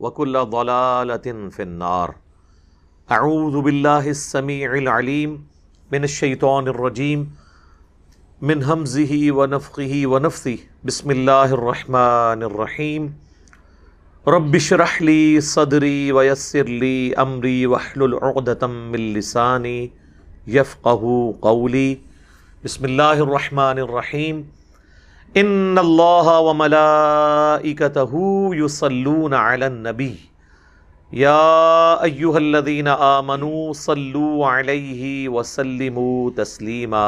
وكل ضلالة في النار. أعوذ بالله السميع العليم من الشيطان الرجيم من همزه ونفخه ونفثه بسم الله الرحمن الرحيم رب اشرح لي صدري ويسر لي أمري واحلل عقدة من لساني يفقه قولي بسم الله الرحمن الرحيم ان اللہ وملائکتہ یصلون علی النبی یا ایہا الذین آمنوا صلوا علیہ وسلموا تسلیما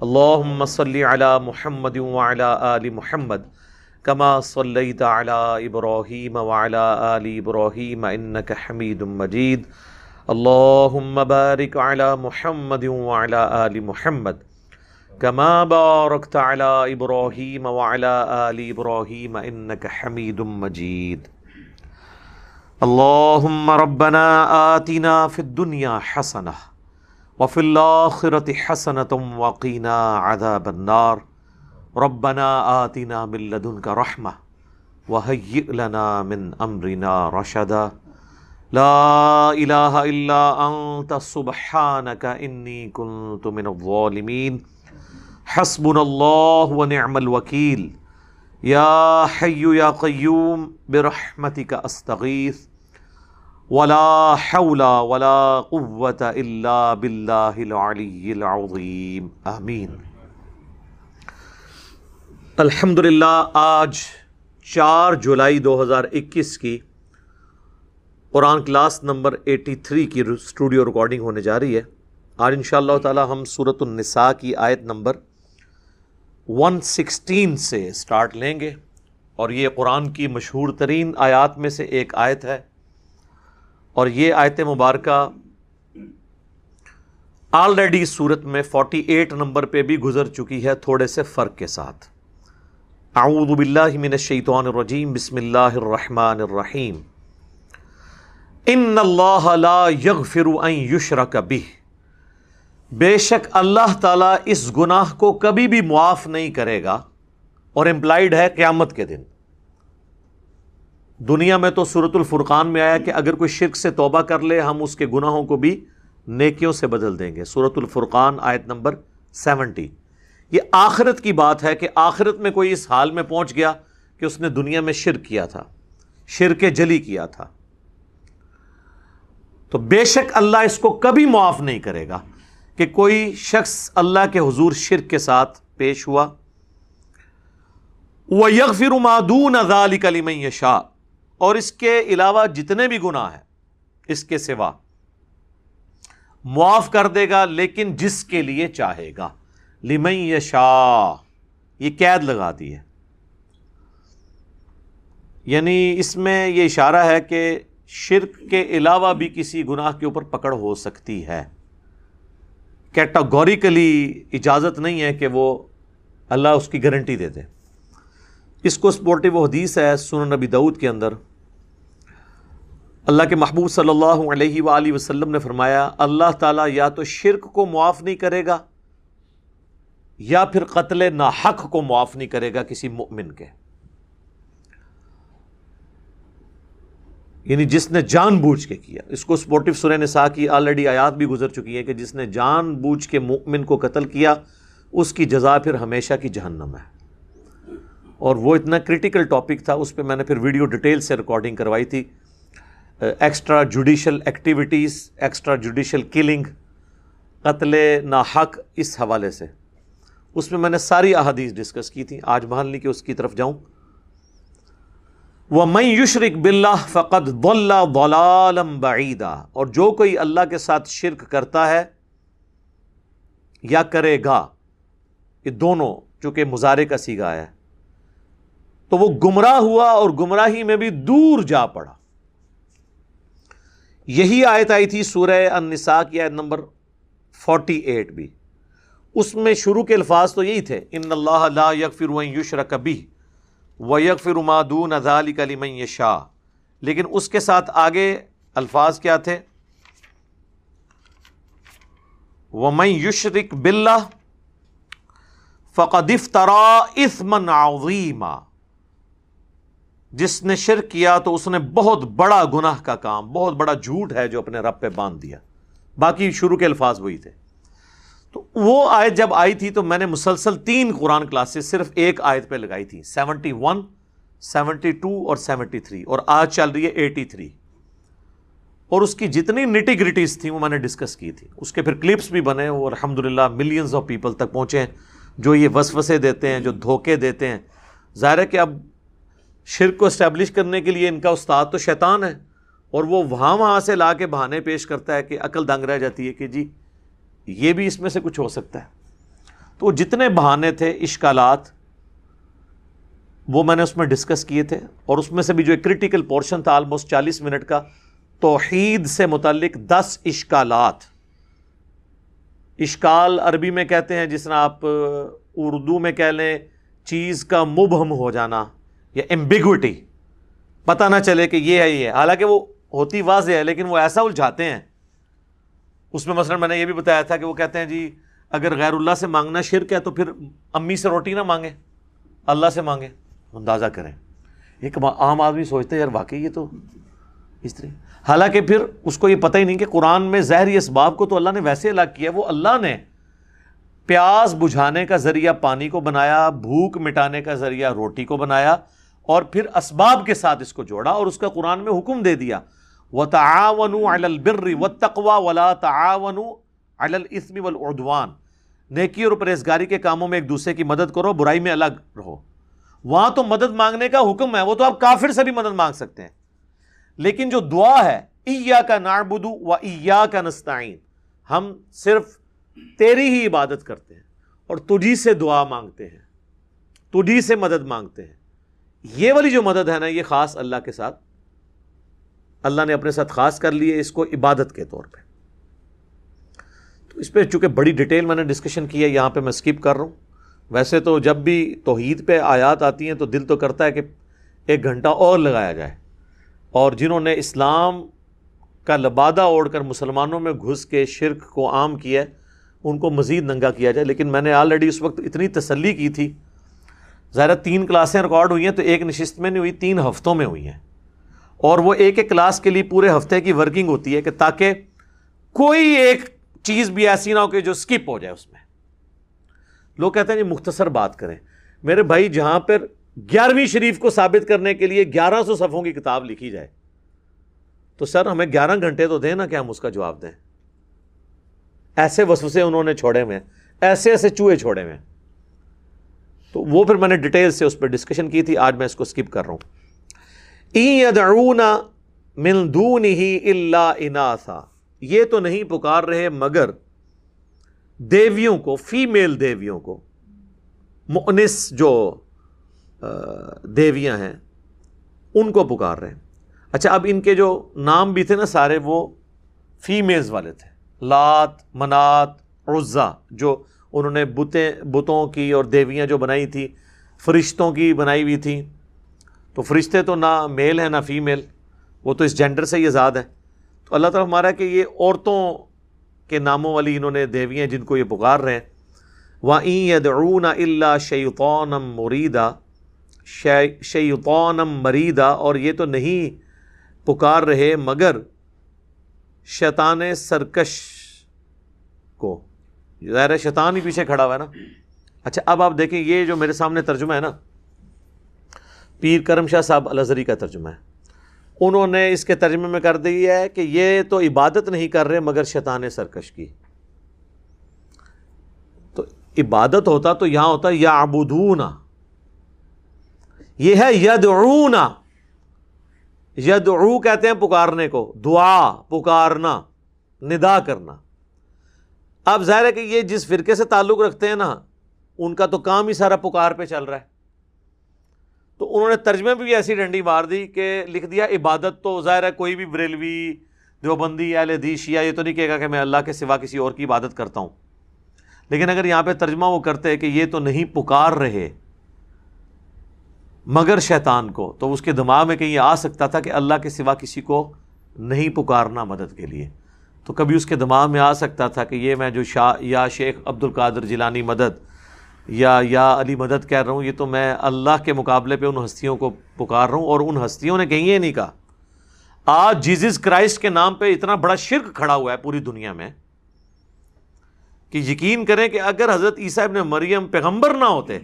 اللہم صلی علی محمد وعلی آل محمد کما صلیت علی ابراہیم وعلی آل ابراہیم انک حمید مجید اللہم بارک علی محمد وعلی آل محمد كما باركت على ابراهيم وعلى ال ابراهيم انك حميد مجيد. اللهم ربنا آتنا في الدنيا حسنه وفي الاخره حسنه وقنا عذاب النار. ربنا آتنا من لدنك رحمه وهيئ لنا من امرنا رشدا. لا اله الا انت سبحانك اني كنت من الظالمين. حسبنا اللہ ونعم الوکیل. یا حی یا قیوم برحمتک استغیث. ولا حول ولا قوة الا باللہ العلی العظیم. آمین. الحمدللہ، آج چار جولائی دو ہزار اکیس کی Quran class number eighty three کی اسٹوڈیو ریکارڈنگ ہونے جا رہی ہے۔ آج انشاءاللہ تعالی ہم سورة النساء کی آیت نمبر ون سکسٹین سے اسٹارٹ لیں گے اور یہ قرآن کی مشہور ترین آیات میں سے ایک آیت ہے اور یہ آیت مبارکہ آلریڈی صورت میں فورٹی ایٹ نمبر پہ بھی گزر چکی ہے، تھوڑے سے فرق کے ساتھ۔ اعوذ باللہ من الشیطان الرجیم، بسم اللہ الرحمن الرحیم۔ ان اللہ لا یغفر ان یشرک بہ۔ بے شک اللہ تعالیٰ اس گناہ کو کبھی بھی معاف نہیں کرے گا اور امپلائڈ ہے قیامت کے دن۔ دنیا میں تو صورت الفرقان میں آیا کہ اگر کوئی شرک سے توبہ کر لے، ہم اس کے گناہوں کو بھی نیکیوں سے بدل دیں گے۔ صورت الفرقان آیت نمبر سیونٹی۔ یہ آخرت کی بات ہے کہ آخرت میں کوئی اس حال میں پہنچ گیا کہ اس نے دنیا میں شرک کیا تھا، شرک جلی کیا تھا۔ تو بے شک اللہ اس کو کبھی معاف نہیں کرے گا۔ کہ کوئی شخص اللہ کے حضور شرک کے ساتھ پیش ہوا۔ وہ یغفر مادون ازال کلیم شاہ اور اس کے علاوہ جتنے بھی گناہ ہیں، اس کے سوا معاف کر دے گا، لیکن جس کے لیے چاہے گا۔ لمئی شاہ یہ قید لگا دی ہے۔ یعنی اس میں یہ اشارہ ہے کہ شرک کے علاوہ بھی کسی گناہ کے اوپر پکڑ ہو سکتی ہے۔ کیٹاگوریکلی اجازت نہیں ہے کہ وہ اللہ اس کی گارنٹی دے دے۔ اس کو سپورٹیو وہ حدیث ہے سن نبی دعود کے اندر۔ اللہ کے محبوب صلی اللہ علیہ وآلہ وسلم نے فرمایا، اللہ تعالیٰ یا تو شرک کو معاف نہیں کرے گا یا پھر قتل ناحق کو معاف نہیں کرے گا کسی مؤمن کے۔ یعنی جس نے جان بوجھ کے کیا۔ اس کو سپورٹو سورہ نساء کی آلریڈی آیات بھی گزر چکی ہے کہ جس نے جان بوجھ کے مؤمن کو قتل کیا، اس کی جزا پھر ہمیشہ کی جہنم ہے۔ اور وہ اتنا کرٹیکل ٹاپک تھا، اس پہ میں نے پھر ویڈیو ڈیٹیل سے ریکارڈنگ کروائی تھی۔ Extra judicial activities extra judicial killing قتل ناحق، اس حوالے سے۔ اس میں میں نے ساری احادیث ڈسکس کی تھی آج محل نہیں کہ اس کی طرف جاؤں۔ وہ میں یشرق بلّہ فقط بلّہ بلالم بعیدہ اور جو کوئی اللہ کے ساتھ شرک کرتا ہے یا کرے گا، یہ دونوں چونکہ مظاہرے کا سیگا ہے، تو وہ گمراہ ہوا اور گمراہی میں بھی دور جا پڑا۔ یہی آیت آئی تھی سورہ النساء کی آیت نمبر فورٹی ایٹ بھی۔ اس میں شروع کے الفاظ تو یہی تھے، ان اللہ لا یغفر وین یشر کبھی و یغفر ما دون ذلک لمن یشاء لیکن اس کے ساتھ آگے الفاظ کیا تھے؟ ومن یشرک باللہ فقد افترا اثما عظیما جس نے شرک کیا تو اس نے بہت بڑا گناہ کا کام، بہت بڑا جھوٹ ہے جو اپنے رب پہ باندھ دیا۔ باقی شروع کے الفاظ وہی تھے۔ تو وہ آیت جب آئی تھی تو میں نے مسلسل تین قرآن کلاسز صرف ایک آیت پہ لگائی تھی، سیونٹی ون، سیونٹی ٹو اور سیونٹی تھری، اور آج چل رہی ہے ایٹی تھری۔ اور اس کی جتنی نٹی گریٹیز تھیں وہ میں نے ڈسکس کی تھی۔ اس کے پھر کلپس بھی بنے اور الحمد للہ ملینز آف پیپل تک پہنچے ہیں، جو یہ وسوسے دیتے ہیں، جو دھوکے دیتے ہیں۔ ظاہر ہے کہ اب شرک کو اسٹیبلش کرنے کے لیے ان کا استاد تو شیطان ہے، اور وہ وہاں وہاں سے لا کے بہانے پیش کرتا ہے کہ عقل دنگ رہ جاتی ہے کہ جی یہ بھی اس میں سے کچھ ہو سکتا ہے۔ تو جتنے بہانے تھے اشکالات وہ میں نے اس میں ڈسکس کیے تھے اور اس میں سے بھی جو ایک کریٹیکل پورشن تھا آلموسٹ چالیس منٹ کا، توحید سے متعلق دس اشکالات اشکال عربی میں کہتے ہیں، جس طرح آپ اردو میں کہہ لیں، چیز کا مبہم ہو جانا یا ایمبیگوٹی پتہ نہ چلے کہ یہ ہے، یہ حالانکہ وہ ہوتی واضح ہے، لیکن وہ ایسا الجھاتے ہیں اس میں مثلا میں نے یہ بھی بتایا تھا کہ وہ کہتے ہیں جی اگر غیر اللہ سے مانگنا شرک ہے تو پھر امی سے روٹی نہ مانگے اللہ سے مانگے اندازہ کریں۔ ایک عام آدمی سوچتے ہیں، یار واقعی یہ تو اس طرح۔ حالانکہ پھر اس کو یہ پتہ ہی نہیں کہ قرآن میں زہری اسباب کو تو اللہ نے ویسے الگ کیا، وہ اللہ نے پیاس بجھانے کا ذریعہ پانی کو بنایا، بھوک مٹانے کا ذریعہ روٹی کو بنایا، اور پھر اسباب کے ساتھ اس کو جوڑا اور اس کا قرآن میں حکم دے دیا۔ و تعاون البر و تقوا ولا تعاون الاسم والعدوان۔ نیکی اور پرہیزگاری کے کاموں میں ایک دوسرے کی مدد کرو، برائی میں الگ رہو۔ وہاں تو مدد مانگنے کا حکم ہے، وہ تو آپ کافر سے بھی مدد مانگ سکتے ہیں۔ لیکن جو دعا ہے ایا کا ناربدو و ایا کا نستعین ہم صرف تیری ہی عبادت کرتے ہیں اور تجھی سے دعا مانگتے ہیں، تجھی سے مدد مانگتے ہیں۔ یہ والی جو مدد ہے نا، یہ خاص اللہ کے ساتھ اللہ نے اپنے ساتھ خاص کر لی ہے اس کو عبادت کے طور پہ۔ تو اس پہ چونکہ بڑی ڈیٹیل میں نے ڈسکشن کی ہے، یہاں پہ میں اسکپ کر رہا ہوں۔ ویسے تو جب بھی توحید پہ آیات آتی ہیں تو دل تو کرتا ہے کہ ایک گھنٹہ اور لگایا جائے۔ اور جنہوں نے اسلام کا لبادہ اوڑھ کر مسلمانوں میں گھس کے شرک کو عام کیا ہے، ان کو مزید ننگا کیا جائے۔ لیکن میں نے آلریڈی اس وقت اتنی تسلی کی تھی۔ ظاہر تین کلاسیں ریکارڈ ہوئی ہیں تو ایک نشست میں نہیں ہوئی، تین ہفتوں میں ہوئی ہیں۔ اور وہ ایک ایک کلاس کے لیے پورے ہفتے کی ورکنگ ہوتی ہے کہ تاکہ کوئی ایک چیز بھی ایسی نہ ہو کہ جو اسکپ ہو جائے اس میں۔ لوگ کہتے ہیں جی مختصر بات کریں۔ میرے بھائی، جہاں پر گیارہویں شریف کو ثابت کرنے کے لیے گیارہ سو صفوں کی کتاب لکھی جائے، تو سر ہمیں گیارہ گھنٹے تو دیں نا کہ ہم اس کا جواب دیں۔ ایسے وسوسے انہوں نے چھوڑے ہوئے ایسے ایسے چوہے چھوڑے ہوئے تو وہ پھر میں نے ڈیٹیل سے اس پہ ڈسکشن کی تھی، آج میں اس کو اسکپ کر رہا ہوں۔ من ہی اللہ اناسا یہ تو نہیں پکار رہے مگر دیویوں کو فیمیل دیویوں کو۔ مؤنس جو دیویاں ہیں، ان کو پکار رہے ہیں۔ اچھا اب ان کے جو نام بھی تھے نا سارے، وہ فیمیلز والے تھے۔ لات، منات، عزا، جو انہوں نے بتیں، بتوں کی اور دیویاں جو بنائی تھی فرشتوں کی بنائی ہوئی تھیں۔ تو فرشتے تو نہ میل ہیں نہ فیمیل، وہ تو اس جینڈر سے ہی آزاد ہے تو اللہ تعالیٰ ہمارا کہ یہ عورتوں کے ناموں والی انہوں نے دیوی ہیں جن کو یہ پکار رہے ہیں۔ وہ این اللہ شیطونم مریدا شیطونم مریدا اور یہ تو نہیں پکار رہے مگر شیطان سرکش کو۔ ظاہر شیطان ہی پیچھے کھڑا ہوا ہے نا۔ اچھا اب آپ دیکھیں یہ جو میرے سامنے ترجمہ ہے نا پیر کرم شاہ صاحب الزری کا ترجمہ ہے۔ انہوں نے اس کے ترجمے میں کر دی ہے کہ یہ تو عبادت نہیں کر رہے مگر شیطان سرکش کی۔ تو عبادت ہوتا تو یہاں ہوتا یا ابودونا یہ ہے یدعونا یدعو کہتے ہیں پکارنے کو، دعا، پکارنا، ندا کرنا۔ اب ظاہر ہے کہ یہ جس فرقے سے تعلق رکھتے ہیں نا، ان کا تو کام ہی سارا پکار پہ چل رہا ہے۔ تو انہوں نے ترجمے بھی ایسی ڈنڈی مار دی کہ لکھ دیا، عبادت تو ظاہر ہے کوئی بھی بریلوی دیوبندی اہل حدیث یا یہ تو نہیں کہے گا کہ میں اللہ کے سوا کسی اور کی عبادت کرتا ہوں۔ لیکن اگر یہاں پہ ترجمہ وہ کرتے کہ یہ تو نہیں پکار رہے مگر شیطان کو، تو اس کے دماغ میں کہیں یہ آ سکتا تھا کہ اللہ کے سوا کسی کو نہیں پکارنا مدد کے لیے۔ تو کبھی اس کے دماغ میں آ سکتا تھا کہ یہ میں جو شاہ یا شیخ عبد القادر جیلانی مدد یا یا علی مدد کہہ رہا ہوں، یہ تو میں اللہ کے مقابلے پہ ان ہستیوں کو پکار رہا ہوں اور ان ہستیوں نے کہیں یہ نہیں کہا۔ آج جیزس کرائسٹ کے نام پہ اتنا بڑا شرک کھڑا ہوا ہے پوری دنیا میں کہ یقین کریں کہ اگر حضرت عیسیٰ ابن مریم پیغمبر نہ ہوتے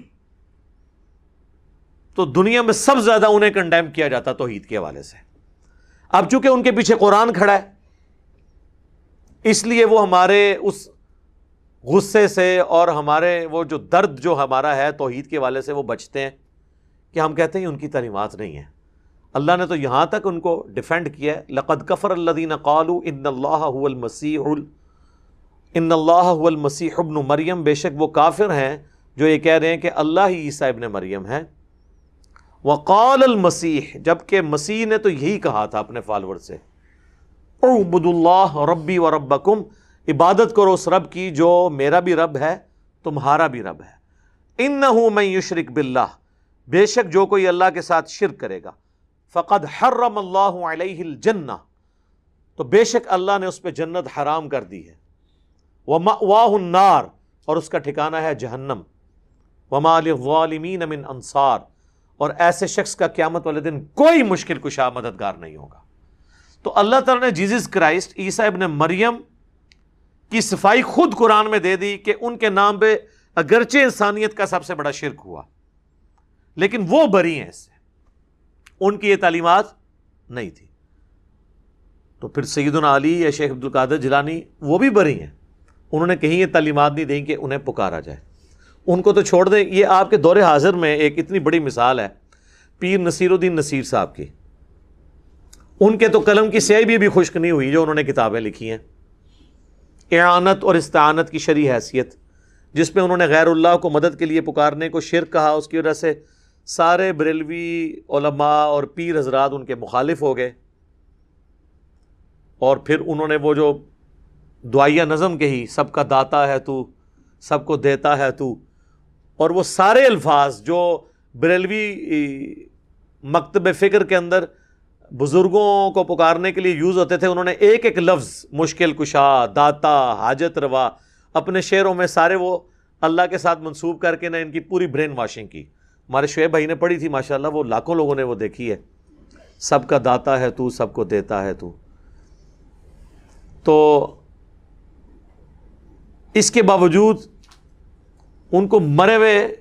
تو دنیا میں سب زیادہ انہیں کنڈیم کیا جاتا توحید کے حوالے سے۔ اب چونکہ ان کے پیچھے قرآن کھڑا ہے، اس لیے وہ ہمارے اس غصے سے اور ہمارے وہ جو درد جو ہمارا ہے، توحید کے والے سے وہ بچتے ہیں کہ ہم کہتے ہیں ان کی تعلیمات نہیں ہیں۔ اللہ نے تو یہاں تک ان کو ڈیفینڈ کیا ہے۔ لقد کفر اللہ دین قالو ان اللہ المسیح ان اللہ المسیح ابن مریم۔ بے شک وہ کافر ہیں جو یہ کہہ رہے ہیں کہ اللہ ہی عیسیٰ ابن مریم ہے وقال المسیح جبکہ مسیح نے تو یہی کہا تھا اپنے فالور سے۔ عبد اللہ ربی و ربکم۔ عبادت کرو اس رب کی جو میرا بھی رب ہے، تمہارا بھی رب ہے۔ ان نہ ہوں میں یشرک باللہ، بے شک جو کوئی اللہ کے ساتھ شرک کرے گا۔ فقد حرم اللہ علیہ الجنہ۔ تو بے شک اللہ نے اس پہ جنت حرام کر دی ہے۔ واہ النار، اور اس کا ٹھکانہ ہے جہنم۔ وما للظالمین من انصار۔ اور ایسے شخص کا قیامت والے دن کوئی مشکل کشا مددگار نہیں ہوگا۔ تو اللہ تعالیٰ نے جیزس کرائسٹ، عیسیٰ ابن مریم کی صفائی خود قرآن میں دے دی کہ ان کے نام پہ اگرچہ انسانیت کا سب سے بڑا شرک ہوا، لیکن وہ بری ہیں اس سے۔ ان کی یہ تعلیمات نہیں تھی۔ تو پھر سیدنا علی یا شیخ عبد القادر جلانی وہ بھی بری ہیں۔ انہوں نے کہیں یہ تعلیمات نہیں دیں کہ انہیں پکارا جائے۔ ان کو تو چھوڑ دیں۔ یہ آپ کے دور حاضر میں ایک اتنی بڑی مثال ہے، پیر نصیر الدین نصیر صاحب کی۔ ان کے تو قلم کی سیائی بھی ابھی خشک نہیں ہوئی جو انہوں نے کتابیں لکھی ہیں۔ اعانت اور استعانت کی شرح حیثیت، جس پہ انہوں نے غیر اللہ کو مدد کے لیے پکارنے کو شرک کہا، اس کی وجہ سے سارے بریلوی علماء اور پیر حضرات ان کے مخالف ہو گئے۔ اور پھر انہوں نے وہ جو دعائیہ نظم کہی، سب کا داتا ہے تو، سب کو دیتا ہے تو، اور وہ سارے الفاظ جو بریلوی مکتب فکر کے اندر بزرگوں کو پکارنے کے لیے یوز ہوتے تھے، انہوں نے ایک ایک لفظ، مشکل کشا، داتا، حاجت روا، اپنے شعروں میں سارے وہ اللہ کے ساتھ منسوب کر کے نہ ان کی پوری برین واشنگ کی۔ ہمارے شعیب بھائی نے پڑھی تھی ماشاء اللہ وہ لاکھوں لوگوں نے وہ دیکھی ہے۔ سب کا داتا ہے تو، سب کو دیتا ہے تو۔ تو اس کے باوجود ان کو مرے ہوئے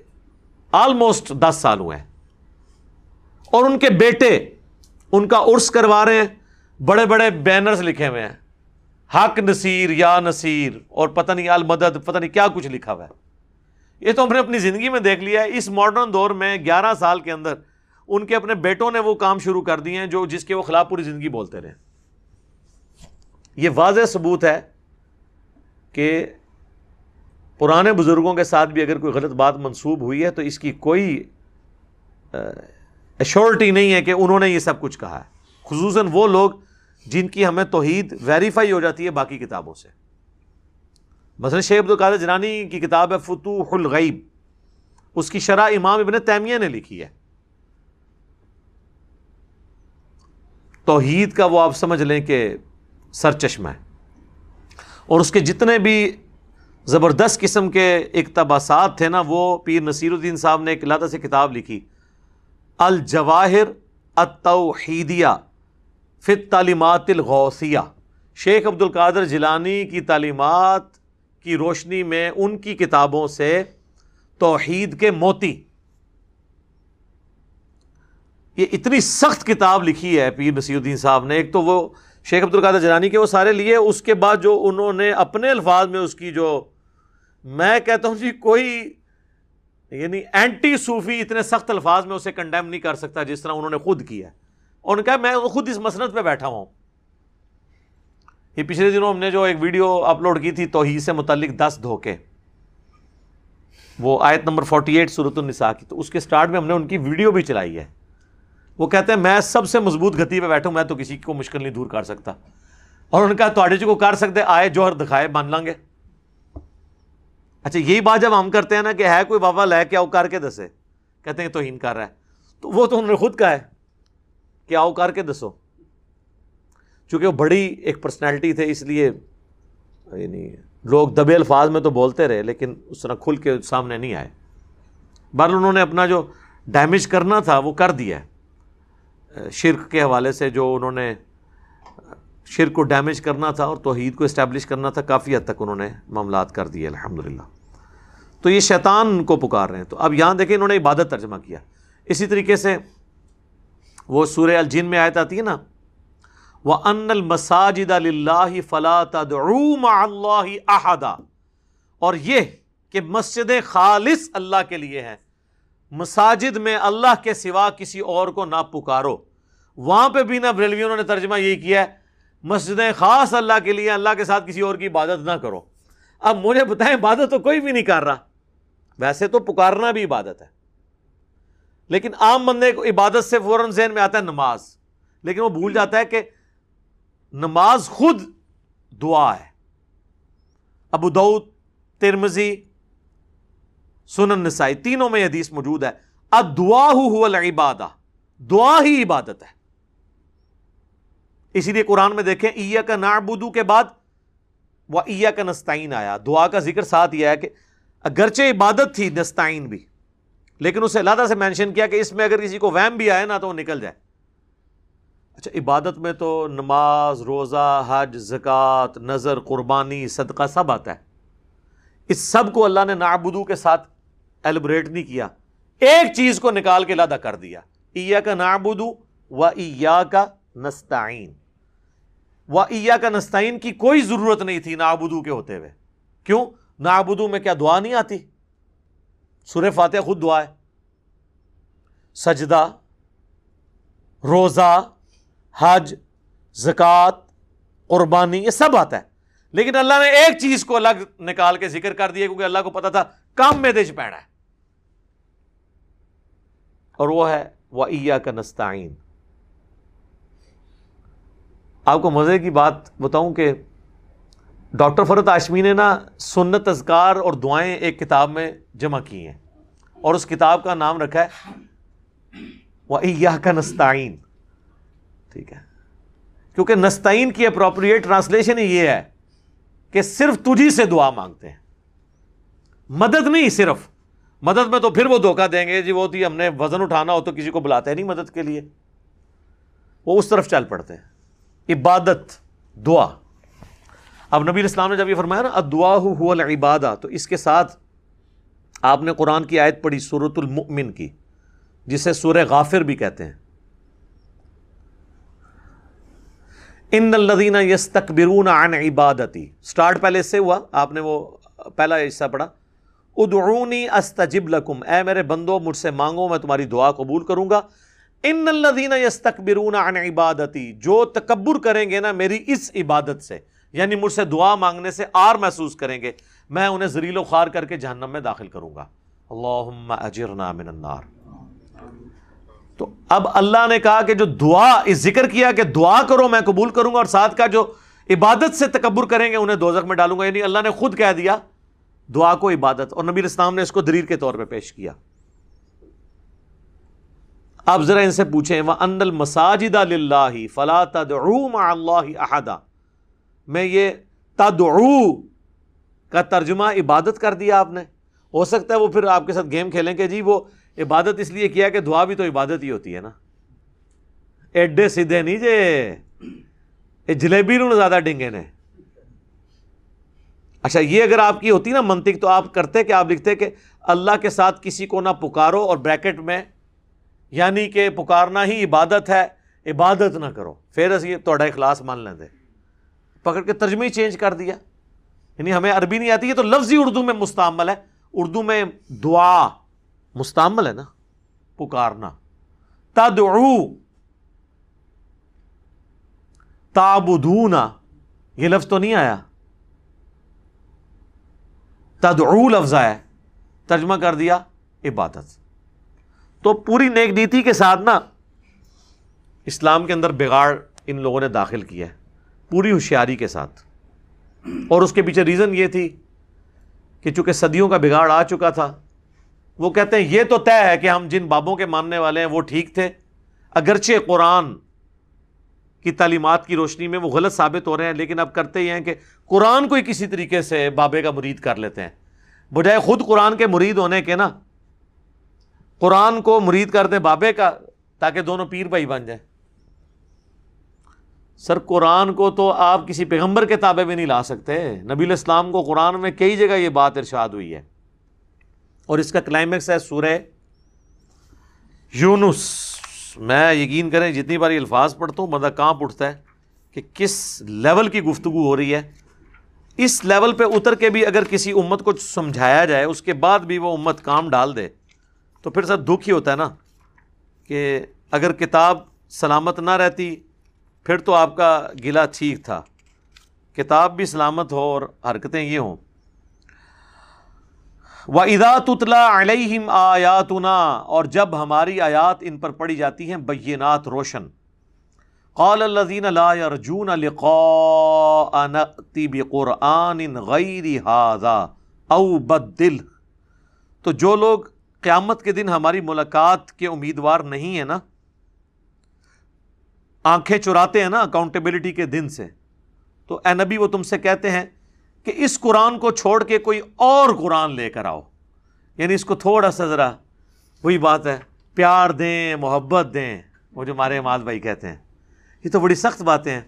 آلموسٹ دس سال ہوئے ہیں۔ اور ان کے بیٹے ان کا عرس کروا رہے ہیں، بڑے بڑے بینرز لکھے ہوئے ہیں۔ حق نصیر، یا نصیر، اور پتہ نہیں المدد پتہ نہیں کیا کچھ لکھا ہوا ہے۔ یہ تو ہم نے اپنی زندگی میں دیکھ لیا ہے۔ اس ماڈرن دور میں گیارہ سال کے اندر ان کے اپنے بیٹوں نے وہ کام شروع کر دیے ہیں جو جس کے وہ خلاف پوری زندگی بولتے رہے یہ واضح ثبوت ہے کہ پرانے بزرگوں کے ساتھ بھی اگر کوئی غلط بات منسوب ہوئی ہے تو اس کی کوئی ایشورٹی نہیں ہے کہ انہوں نے یہ سب کچھ کہا ہے۔ خصوصاً وہ لوگ جن کی ہمیں توحید ویریفائی ہو جاتی ہے باقی کتابوں سے۔ مثلا شیخ عبد القادر جنانی کی کتاب ہے فتوح الغیب۔ اس کی شرح امام ابن تیمیہ نے لکھی ہے۔ توحید کا وہ آپ سمجھ لیں کہ سر چشمہ ہے۔ اور اس کے جتنے بھی زبردست قسم کے اقتباسات تھے نا، وہ پیر نصیر الدین صاحب نے ایک لادہ سے کتاب لکھی۔ الجواہر التوحیدیہ فت تعلیمات الغوثیہ۔ شیخ عبد القادر جیلانی کی تعلیمات کی روشنی میں ان کی کتابوں سے توحید کے موتی۔ یہ اتنی سخت کتاب لکھی ہے پیر نصیر الدین صاحب نے، ایک تو وہ شیخ عبد القادر جرانی کے وہ سارے لیے، اس کے بعد جو انہوں نے اپنے الفاظ میں اس کی جو میں کہتا ہوں جی کوئی یعنی اینٹی صوفی اتنے سخت الفاظ میں اسے کنڈیم نہیں کر سکتا جس طرح انہوں نے خود کیا اور کہا میں خود اس مسنت پہ بیٹھا ہوں۔ یہ پچھلے دنوں ہم نے جو ایک ویڈیو اپلوڈ کی تھی توحید سے متعلق دس دھوکے، وہ آیت نمبر فورٹی ایٹ صورت النساء کی۔ تو اس کے سٹارٹ میں ہم نے ان کی ویڈیو بھی چلائی ہے۔ وہ کہتے ہیں میں سب سے مضبوط گتی پہ بیٹھوں میں تو کسی کو مشکل نہیں دور کر سکتا۔ اور ان کا تھوڑے جی کو کر سکتے، آئے جوہر دکھائے مان لیں گے اچھا یہی بات جب ہم کرتے ہیں نا کہ ہے کوئی بابا لے کے آؤ کر کے دسے، کہتے ہیں توہین کر رہا ہے۔ تو وہ تو انہوں نے خود کہا ہے کہ آؤ کر کے دسو۔ چونکہ وہ بڑی ایک پرسنالٹی تھے، اس لیے یعنی لوگ دبے الفاظ میں تو بولتے رہے، لیکن اس طرح کھل کے سامنے نہیں آئے۔ بہرحال انہوں نے اپنا جو ڈیمیج کرنا تھا، وہ کر دیا ہے۔ شرک کے حوالے سے جو انہوں نے شرک کو ڈیمیج کرنا تھا اور توحید کو اسٹیبلش کرنا تھا، کافی حد تک انہوں نے معاملات کر دیے الحمد للہ تو یہ شیطان کو پکار رہے ہیں۔ تو اب یہاں دیکھیں انہوں نے عبادت ترجمہ کیا۔ اسی طریقے سے وہ سورہ الجن میں آیت آتی ہے نا وہ ان المساجد اللہ فلا اللہ احدا اور یہ کہ مسجد خالص اللہ کے لیے ہے مساجد میں اللہ کے سوا کسی اور کو نہ پکارو۔ وہاں پہ بھی نہ بریلویوں نے ترجمہ یہی کیا ہے، مسجدیں خاص اللہ کے لیے اللہ کے ساتھ کسی اور کی عبادت نہ کرو۔ اب مجھے بتائیں، عبادت تو کوئی بھی نہیں کر رہا۔ ویسے تو پکارنا بھی عبادت ہے۔ لیکن عام بندے کو عبادت سے فوراً ذہن میں آتا ہے نماز۔ لیکن وہ بھول جاتا ہے کہ نماز خود دعا ہے۔ ابو دعود ترمزی سنن نسائی، تینوں میں حدیث موجود ہے۔ اب دعا ہو العبادہ۔ دعا ہی عبادت ہے۔ اسی لیے قرآن میں دیکھیں ایا کا نابودو کے بعد وہ ایا کا نستعین آیا۔ دعا کا ذکر ساتھ یہ ہے کہ اگرچہ عبادت تھی نستعین بھی، لیکن اسے اللہ سے مینشن کیا کہ اس میں اگر کسی کو ویم بھی آئے نا تو وہ نکل جائے۔ اچھا عبادت میں تو نماز، روزہ، حج، زکوٰۃ، نظر، قربانی، صدقہ سب آتا ہے۔ اس سب کو اللہ نے نابودو کے ساتھ ایلیبریٹ نہیں کیا۔ ایک چیز کو نکال کے اللہ کر دیا۔ ایا کا نابودو و ایا کا نستعین۔ ایا کا نستعین کی کوئی ضرورت نہیں تھی نابودو کے ہوتے ہوئے۔ کیوں؟ نابودو میں کیا دعا نہیں آتی؟ سورہ فاتح خود دعا ہے۔ سجدہ، روزہ، حج، زکوٰۃ، قربانی، یہ سب آتا ہے۔ لیکن اللہ نے ایک چیز کو الگ نکال کے ذکر کر دیا، کیونکہ اللہ کو پتا تھا کام میں دیش پیڑا ہے۔ اور وہ ہے وہ ایا کا نستعین آپ کو مزے کی بات بتاؤں کہ ڈاکٹر فرت آشمی نے نا سنت اذکار اور دعائیں ایک کتاب میں جمع کی ہیں اور اس کتاب کا نام رکھا ہے وہ کا نستعین ٹھیک ہے۔ کیونکہ نستعین کی اپروپریٹ ٹرانسلیشن یہ ہے کہ صرف تجھی سے دعا مانگتے ہیں۔ مدد نہیں صرف۔ مدد میں تو پھر وہ دھوکہ دیں گے جی وہ تھی ہم نے وزن اٹھانا ہو تو کسی کو بلاتے ہیں، نہیں مدد کے لیے۔ وہ اس طرف چل پڑتے ہیں۔ عبادت، دعا۔ اب نبی اسلام نے جب یہ فرمایا نا دعا ہو العبادہ تو اس کے ساتھ آپ نے قرآن کی آیت پڑھی سورت المؤمن کی، جسے سورہ غافر بھی کہتے ہیں۔ ان الدینہ یس تقبرون عن عبادتی اسٹارٹ پہلے اس سے ہوا، آپ نے وہ پہلا حصہ پڑھا۔ ادعونی استجب لکم، اے میرے بندو، مجھ سے مانگو، میں تمہاری دعا قبول کروں گا۔ ان الدین یس تقبرون عن عبادتی، جو تکبر کریں گے نا میری اس عبادت سے یعنی مجھ سے دعا مانگنے سے آر محسوس کریں گے، میں انہیں زریل و خوار کر کے جہنم میں داخل کروں گا۔ اللہم اجرنا من النار۔ تو اب اللہ نے کہا کہ جو دعا، اس ذکر کیا کہ دعا کرو، میں قبول کروں گا اور ساتھ کا جو عبادت سے تکبر کریں گے، انہیں دوزخ میں ڈالوں گا۔ یعنی اللہ نے خود کہہ دیا، دعا کو عبادت۔ اور نبی اسلام نے اس کو دلیل کے طور پہ پیش کیا۔ آپ ذرا ان سے پوچھیں وہ ان المساجد اللہ فلا تدعو مع اللہ احدا میں یہ تدعو کا ترجمہ عبادت کر دیا آپ نے۔ ہو سکتا ہے وہ پھر آپ کے ساتھ گیم کھیلیں کہ جی وہ عبادت اس لیے کیا کہ دعا بھی تو عبادت ہی ہوتی ہے نا۔ ایڈے سیدھے نہیں جے۔ یہ جلیبی نو زیادہ ڈنگے نے۔ اچھا یہ اگر آپ کی ہوتی نا منطق تو آپ کرتے کہ آپ لکھتے کہ اللہ کے ساتھ کسی کو نہ پکارو اور بریکٹ میں یعنی کہ پکارنا ہی عبادت ہے، عبادت نہ کرو۔ پھر اسی تھوڑا اخلاص مان لیں پکڑ کے ترجمے ہی چینج کر دیا۔ یعنی ہمیں عربی نہیں آتی ہے تو لفظ ہی اردو میں مستعمل ہے۔ اردو میں دعا مستعمل ہے نا۔ پکارنا۔ تدعو۔ تابدونا۔ یہ لفظ تو نہیں آیا۔ تدعو لفظ آیا۔ ترجمہ کر دیا۔ عبادت۔ تو پوری نیک نیتی کے ساتھ نا اسلام کے اندر بگاڑ ان لوگوں نے داخل کیا ہے۔ پوری ہوشیاری کے ساتھ۔ اور اس کے پیچھے ریزن یہ تھی کہ چونکہ صدیوں کا بگاڑ آ چکا تھا، وہ کہتے ہیں یہ تو طے ہے کہ ہم جن بابوں کے ماننے والے ہیں وہ ٹھیک تھے۔ اگرچہ قرآن کی تعلیمات کی روشنی میں وہ غلط ثابت ہو رہے ہیں، لیکن اب کرتے ہی ہیں کہ قرآن کو ہی کسی طریقے سے بابے کا مرید کر لیتے ہیں۔ بجائے خود قرآن کے مرید ہونے کے نا، قرآن کو مرید کر دیں بابے کا تاکہ دونوں پیر بھائی بن جائیں۔ سر، قرآن کو تو آپ کسی پیغمبر کے تابع میں نہیں لا سکتے۔ نبی الاسلام کو قرآن میں کئی جگہ یہ بات ارشاد ہوئی ہے۔ اور اس کا کلائمیکس ہے سورہ یونس۔ میں یقین کریں، جتنی بار یہ الفاظ پڑھتا ہوں، بندہ کہاں اٹھتا ہے کہ کس لیول کی گفتگو ہو رہی ہے۔ اس لیول پہ اتر کے بھی اگر کسی امت کو سمجھایا جائے، اس کے بعد بھی وہ امت کام ڈال دے، تو پھر سر دکھ ہی ہوتا ہے نا کہ اگر کتاب سلامت نہ رہتی پھر تو آپ کا گلا ٹھیک تھا۔ کتاب بھی سلامت ہو اور حرکتیں یہ ہوں۔ و ادا تتلا علیہم آیاتنا اور جب ہماری آیات ان پر پڑھی جاتی ہیں، بینات روشن۔ قال الذین لا يرجون لقاء نأتی بقرآن غیر هذا او بدل تو جو لوگ قیامت کے دن ہماری ملاقات کے امیدوار نہیں ہیں نا آنکھیں چراتے ہیں نا اکاؤنٹیبلٹی کے دن سے۔ تو اے نبی وہ تم سے کہتے ہیں کہ اس قرآن کو چھوڑ کے کوئی اور قرآن لے کر آؤ۔ یعنی اس کو تھوڑا سا ذرا وہی بات ہے، پیار دیں، محبت دیں، وہ جو ہمارے اماد بھائی کہتے ہیں۔ یہ تو بڑی سخت باتیں ہیں۔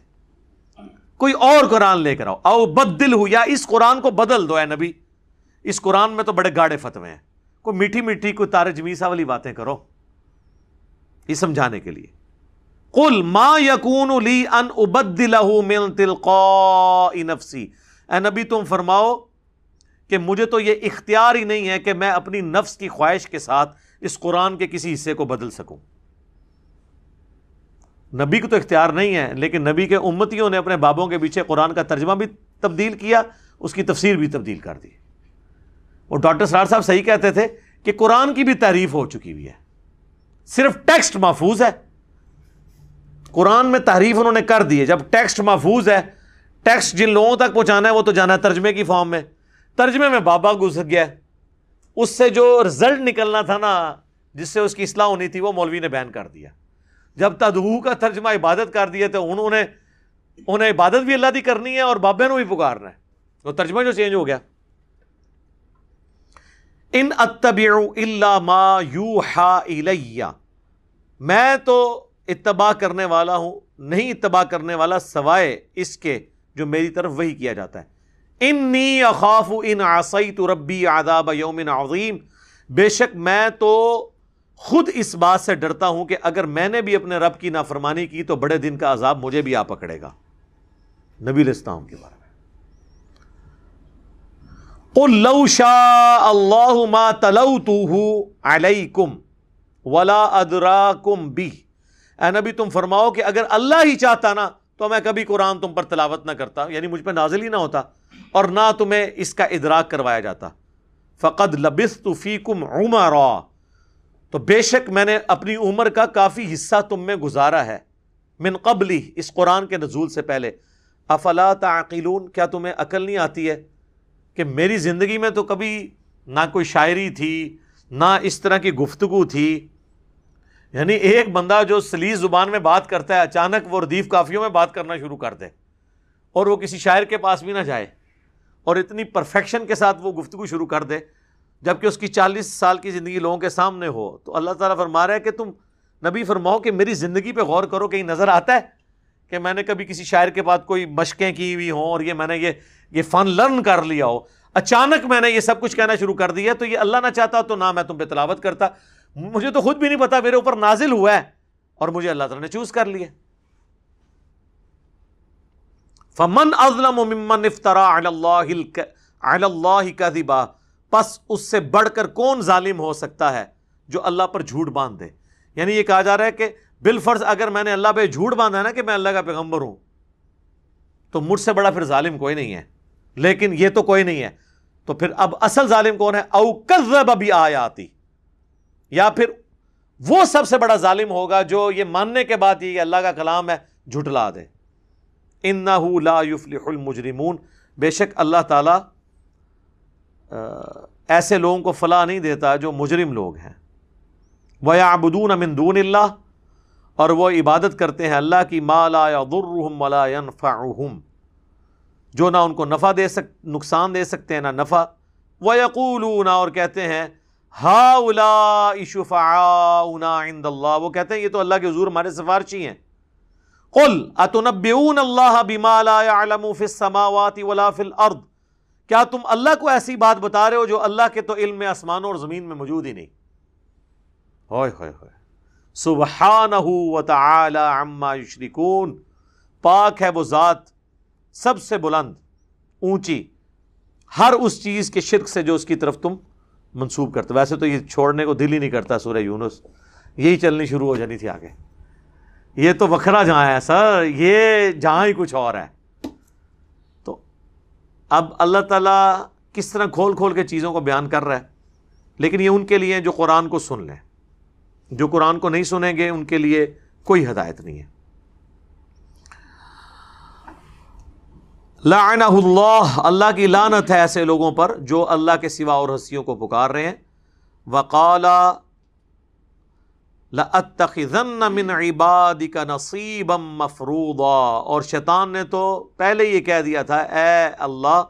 کوئی اور قرآن لے کر آؤ۔ او بدل ہو یا اس قرآن کو بدل دو اے نبی۔ اس قرآن میں تو بڑے گاڑے فتوے ہیں۔ کوئی میٹھی میٹھی، کوئی تارے جمیسا والی باتیں کرو۔ یہ سمجھانے کے لیے۔ کل ما یقون لی ان ابدلہ من تلقاء نفسی۔ اے نبی، تم فرماؤ کہ مجھے تو یہ اختیار ہی نہیں ہے کہ میں اپنی نفس کی خواہش کے ساتھ اس قرآن کے کسی حصے کو بدل سکوں۔ نبی کو تو اختیار نہیں ہے، لیکن نبی کے امتیوں نے اپنے بابوں کے پیچھے قرآن کا ترجمہ بھی تبدیل کیا، اس کی تفسیر بھی تبدیل کر دی۔ اور ڈاکٹر سرار صاحب صحیح کہتے تھے کہ قرآن کی بھی تعریف ہو چکی ہوئی ہے۔ صرف ٹیکسٹ محفوظ ہے۔ قرآن میں تعریف انہوں نے کر دی ہے۔ جب ٹیکسٹ محفوظ ہے، ٹیکسٹ جن لوگوں تک پہنچانا ہے، وہ تو جانا ہے ترجمے کی فارم میں۔ ترجمے میں بابا گھس گیا۔ اس سے جو رزلٹ نکلنا تھا نا، جس سے اس کی اصلاح ہونی تھی، وہ مولوی نے بین کر دیا۔ جب تدہو کا ترجمہ عبادت کر دیا، تو انہوں نے انہیں عبادت بھی اللہ دی کرنی ہے اور بابے بھی پکارنا ہے۔ تو ترجمہ جو چینج ہو گیا۔ ان اتبع ما الیہ۔ میں تو اتباع کرنے والا ہوں، نہیں اتباع کرنے والا سوائے اس کے جو میری طرف وہی کیا جاتا ہے۔ انی اخاف ان آسائی تو ربی آداب یوم عظیم۔ بے شک میں تو خود اس بات سے ڈرتا ہوں کہ اگر میں نے بھی اپنے رب کی نافرمانی کی تو بڑے دن کا عذاب مجھے بھی آ پکڑے گا۔ نبی الاسلام کے بارے میں۔ قل لو شاء اللہ ما تلوتہ علیکم ولا ادراکم بھی اے نبی، تم فرماؤ کہ اگر اللہ ہی چاہتا نا، تو میں کبھی قرآن تم پر تلاوت نہ کرتا یعنی مجھ پہ نازل ہی نہ ہوتا، اور نہ تمہیں اس کا ادراک کروایا جاتا۔ فقد لبس فیکم عمر تو بے شک میں نے اپنی عمر کا کافی حصہ تم میں گزارا ہے۔ من قبلی، اس قرآن کے نزول سے پہلے۔ افلا تعقلون، کیا تمہیں عقل نہیں آتی ہے کہ میری زندگی میں تو کبھی نہ کوئی شاعری تھی، نہ اس طرح کی گفتگو تھی؟ یعنی ایک بندہ جو سلیز زبان میں بات کرتا ہے، اچانک وہ ردیف کافیوں میں بات کرنا شروع کر دے اور وہ کسی شاعر کے پاس بھی نہ جائے اور اتنی پرفیکشن کے ساتھ وہ گفتگو شروع کر دے جبکہ اس کی چالیس سال کی زندگی لوگوں کے سامنے ہو۔ تو اللہ تعالیٰ فرما رہا ہے کہ تم نبی فرماؤ کہ میری زندگی پہ غور کرو، کہیں نظر آتا ہے کہ میں نے کبھی کسی شاعر کے بعد کوئی مشقیں کی ہوئی ہوں اور یہ میں نے یہ یہ فن لرن کر لیا ہو۔ اچانک میں نے یہ سب کچھ کہنا شروع کر دیا تو یہ اللہ نہ چاہتا تو نہ میں تم پہ تلاوت کرتا۔ مجھے تو خود بھی نہیں پتا میرے اوپر نازل ہوا ہے اور مجھے اللہ تعالیٰ نے چوز کر لیا فمن ازلم ممن افطرا اللہ پس اس سے بڑھ کر کون ظالم ہو سکتا ہے جو اللہ پر جھوٹ باندھ دے؟ یعنی یہ کہا جا رہا ہے کہ بالفرض اگر میں نے اللہ پہ جھوٹ باندھا نا کہ میں اللہ کا پیغمبر ہوں، تو مجھ سے بڑا پھر ظالم کوئی نہیں ہے۔ لیکن یہ تو کوئی نہیں ہے۔ تو پھر اب اصل ظالم کون ہے؟ اوکب ابھی آیا آتی یا پھر وہ سب سے بڑا ظالم ہوگا جو یہ ماننے کے بعد یہ اللہ کا کلام ہے، جھٹلا دے۔ ان لا يفلح المجرمون۔ بے شک اللہ تعالی ایسے لوگوں کو فلاح نہیں دیتا جو مجرم لوگ ہیں۔ وہ آبدون امن دون اللہ۔ اور وہ عبادت کرتے ہیں اللہ کی مالا یا درحم ولا ينفعهم۔ جو نہ ان کو نفع دے سک، نقصان دے سکتے ہیں، نہ نفع۔ وہ یقول اور کہتے ہیں ہا الا عند اللہ وہ کہتے ہیں، یہ تو اللہ کے حضور ہمارے سفارشی ہیں۔ قل، اتنبئون اللہ بما لا يعلم في السماوات ولا في الارض؟ کیا تم اللہ کو ایسی بات بتا رہے ہو جو اللہ کے تو علم میں آسمانوں اور زمین میں موجود ہی نہیں؟ ہوئے ہوئے ہوئے۔ سبحانہ وتعالی عما یشرکون۔ پاک ہے وہ ذات سب سے بلند، اونچی، ہر اس چیز کے شرک سے جو اس کی طرف تم منسوب کرتے ویسے تو یہ چھوڑنے کو دل ہی نہیں کرتا سورہ یونس۔ یہی چلنی شروع ہو جانی تھی آگے۔ یہ تو وکھرا جہاں ہے سر، یہ جہاں ہی کچھ اور ہے۔ تو اب اللہ تعالیٰ کس طرح کھول کھول کے چیزوں کو بیان کر رہا ہے؟ لیکن یہ ان کے لیے جو قرآن کو سن لیں۔ جو قرآن کو نہیں سنیں گے، ان کے لیے کوئی ہدایت نہیں ہے۔ لعنہ اللہ اللہ کی لانت ہے ایسے لوگوں پر جو اللہ کے سوا اور ہستیوں کو پکار رہے ہیں۔ وقالا من عبادك نصیبا مفروضا۔ اور شیطان نے تو پہلے یہ کہہ دیا تھا، اے اللہ،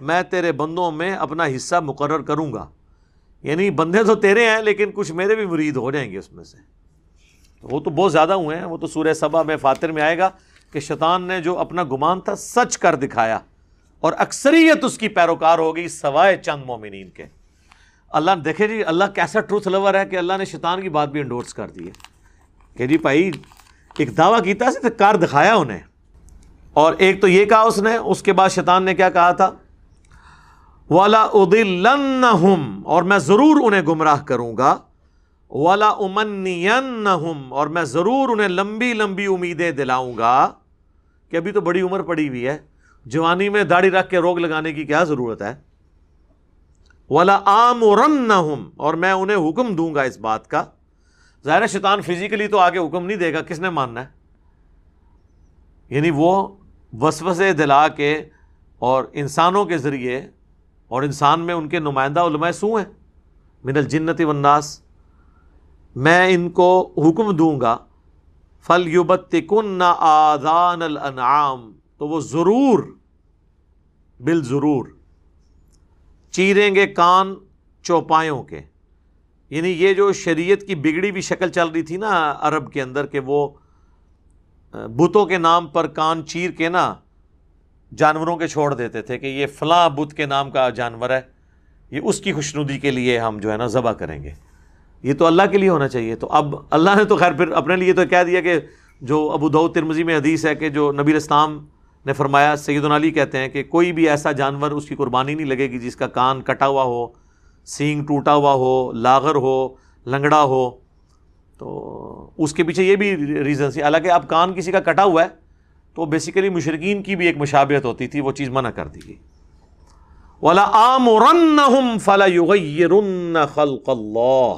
میں تیرے بندوں میں اپنا حصہ مقرر کروں گا۔ یعنی بندے تو تیرے ہیں، لیکن کچھ میرے بھی مرید ہو جائیں گے اس میں سے۔ وہ تو بہت زیادہ ہوئے ہیں، وہ تو سورہ سبا میں فاتر میں آئے گا۔ کہ شیطان نے جو اپنا گمان تھا سچ کر دکھایا اور اکثریت اس کی پیروکار ہو گئی سوائے چند مومنین کے۔ اللہ دیکھے جی اللہ کیسا ٹروتھ لور ہے کہ اللہ نے شیطان کی بات بھی انڈورس کر دی ہے۔ کہ جی بھائی، ایک دعویٰ کیتا سے کار دکھایا انہیں۔ اور ایک تو یہ کہا اس نے، اس کے بعد شیطان نے کیا کہا تھا؟ والا اور میں ضرور انہیں گمراہ کروں گا۔ والا امن اور میں ضرور انہیں لمبی لمبی امیدیں دلاؤں گا کہ ابھی تو بڑی عمر پڑی ہوئی ہے۔ جوانی میں داڑھی رکھ کے روگ لگانے کی کیا ضرورت ہے؟ والا عام اور میں انہیں حکم دوں گا اس بات کا۔ ظاہر شیطان فزیکلی تو آگے حکم نہیں دے گا، کس نے ماننا ہے؟ یعنی وہ وسوسے دلا کے اور انسانوں کے ذریعے اور انسان میں ان کے نمائندہ علماء سو ہیں۔ من الجنت والناس میں ان کو حکم دوں گا فل یوبت کن آدان الانعام تو وہ ضرور بال ضرور چیریں گے کان چوپایوں کے۔ یعنی یہ جو شریعت کی بگڑی بھی شکل چل رہی تھی نا عرب کے اندر کہ وہ بتوں کے نام پر کان چیر کے نا جانوروں کے چھوڑ دیتے تھے کہ یہ فلاں بت کے نام کا جانور ہے، یہ اس کی خوشنودی کے لیے ہم جو ہے نا ذبح کریں گے۔ یہ تو اللہ کے لیے ہونا چاہیے۔ تو اب اللہ نے تو خیر پھر اپنے لیے تو کہہ دیا کہ جو ابو دعود ترمزی میں حدیث ہے کہ جو نبی الاسلام نے فرمایا سید علی کہتے ہیں کہ کوئی بھی ایسا جانور اس کی قربانی نہیں لگے گی جس کا کان کٹا ہوا ہو، سینگ ٹوٹا ہوا ہو، لاغر ہو، لنگڑا ہو۔ تو اس کے پیچھے یہ بھی ریزن سی حالانکہ اب کان کسی کا کٹا ہوا ہے، تو بیسیکلی مشرقین کی بھی ایک مشابہت ہوتی تھی، وہ چیز منع کر دی گئی۔ ولا عام فلا خلق اللہ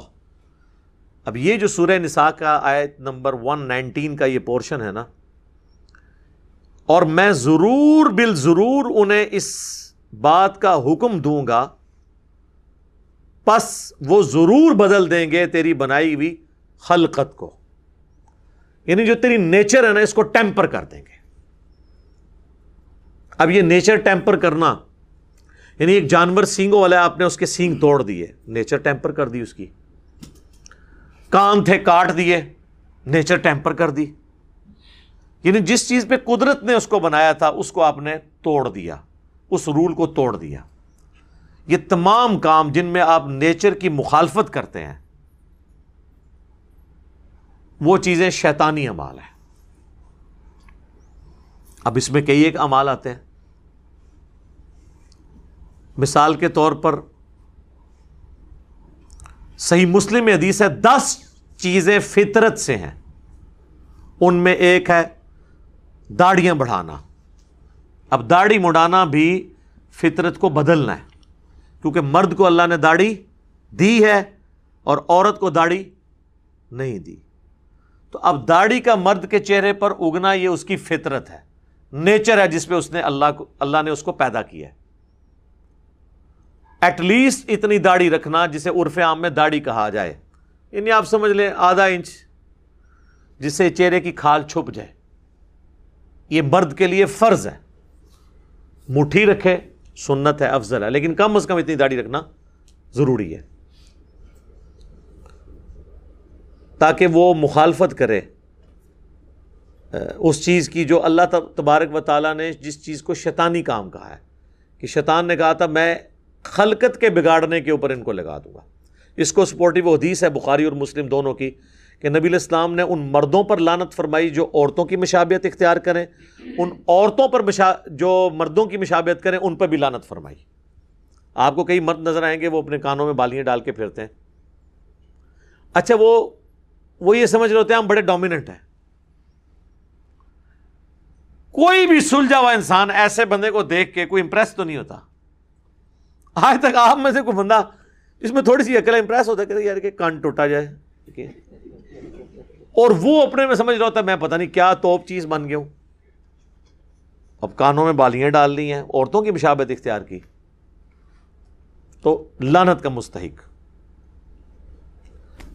اب یہ جو سورہ نساء کا آیت نمبر ون نائنٹین کا یہ پورشن ہے نا، اور میں ضرور بال ضرور انہیں اس بات کا حکم دوں گا، پس وہ ضرور بدل دیں گے تیری بنائی ہوئی خلقت کو۔ یعنی جو تیری نیچر ہے نا، اس کو ٹیمپر کر دیں گے۔ اب یہ نیچر ٹیمپر کرنا یعنی ایک جانور سینگوں والا آپ نے اس کے سینگ توڑ دیے، نیچر ٹیمپر کر دی اس کی۔ کان تھے کاٹ دیے نیچر ٹیمپر کر دی۔ یعنی جس چیز پہ قدرت نے اس کو بنایا تھا، اس کو آپ نے توڑ دیا، اس رول کو توڑ دیا۔ یہ تمام کام جن میں آپ نیچر کی مخالفت کرتے ہیں، وہ چیزیں شیطانی امال ہیں۔ اب اس میں کئی ایک امال آتے ہیں۔ مثال کے طور پر صحیح مسلم حدیث ہے، دس چیزیں فطرت سے ہیں۔ ان میں ایک ہے داڑیاں بڑھانا۔ اب داڑھی مڑانا بھی فطرت کو بدلنا ہے۔ کیونکہ مرد کو اللہ نے داڑھی دی ہے اور عورت کو داڑھی نہیں دی۔ تو اب داڑھی کا مرد کے چہرے پر اگنا یہ اس کی فطرت ہے۔ نیچر ہے جس پہ اس نے اللہ کو، اللہ نے اس کو پیدا کیا ہے۔ ایٹ لیسٹ اتنی داڑھی رکھنا جسے عرف عام میں داڑھی کہا جائے۔ یعنی آپ سمجھ لیں آدھا انچ جس سے چہرے کی کھال چھپ جائے۔ یہ مرد کے لیے فرض ہے۔ مٹھی رکھے، سنت ہے، افضل ہے۔ لیکن کم از کم اتنی داڑھی رکھنا ضروری ہے۔ تاکہ وہ مخالفت کرے، اس چیز کی جو اللہ تبارک و تعالیٰ نے جس چیز کو شیطانی کام کہا ہے۔ کہ شیطان نے کہا تھا، میں خلقت کے بگاڑنے کے اوپر ان کو لگا دوں گا۔ اس کو سپورٹیو حدیث ہے، بخاری اور مسلم دونوں کی، کہ نبی الاسلام نے ان مردوں پر لانت فرمائی جو عورتوں کی مشابت اختیار کریں، ان عورتوں پر مشا، جو مردوں کی مشابت کریں، ان پر بھی لانت فرمائی۔ آپ کو کئی مرد نظر آئیں گے، وہ اپنے کانوں میں بالیاں ڈال کے پھرتے ہیں۔ اچھا وہ وہ یہ سمجھ رہے ہوتے ہیں، ہم بڑے ڈومیننٹ ہیں۔ کوئی بھی سلجھا ہوا انسان ایسے بندے کو دیکھ کے کوئی امپریس تو نہیں ہوتا۔ آج تک آپ میں سے کوئی بندہ اس میں تھوڑی سی عقل امپریس ہوتا ہے کہ یار کہ کان ٹوٹا جائے۔ اور وہ اپنے میں سمجھ رہا ہوتا ہے، میں پتہ نہیں کیا توپ چیز بن گیا ہوں۔ اب کانوں میں بالیاں ڈال لی ہیں، عورتوں کی مشابت اختیار کی۔ تو لانت کا مستحق۔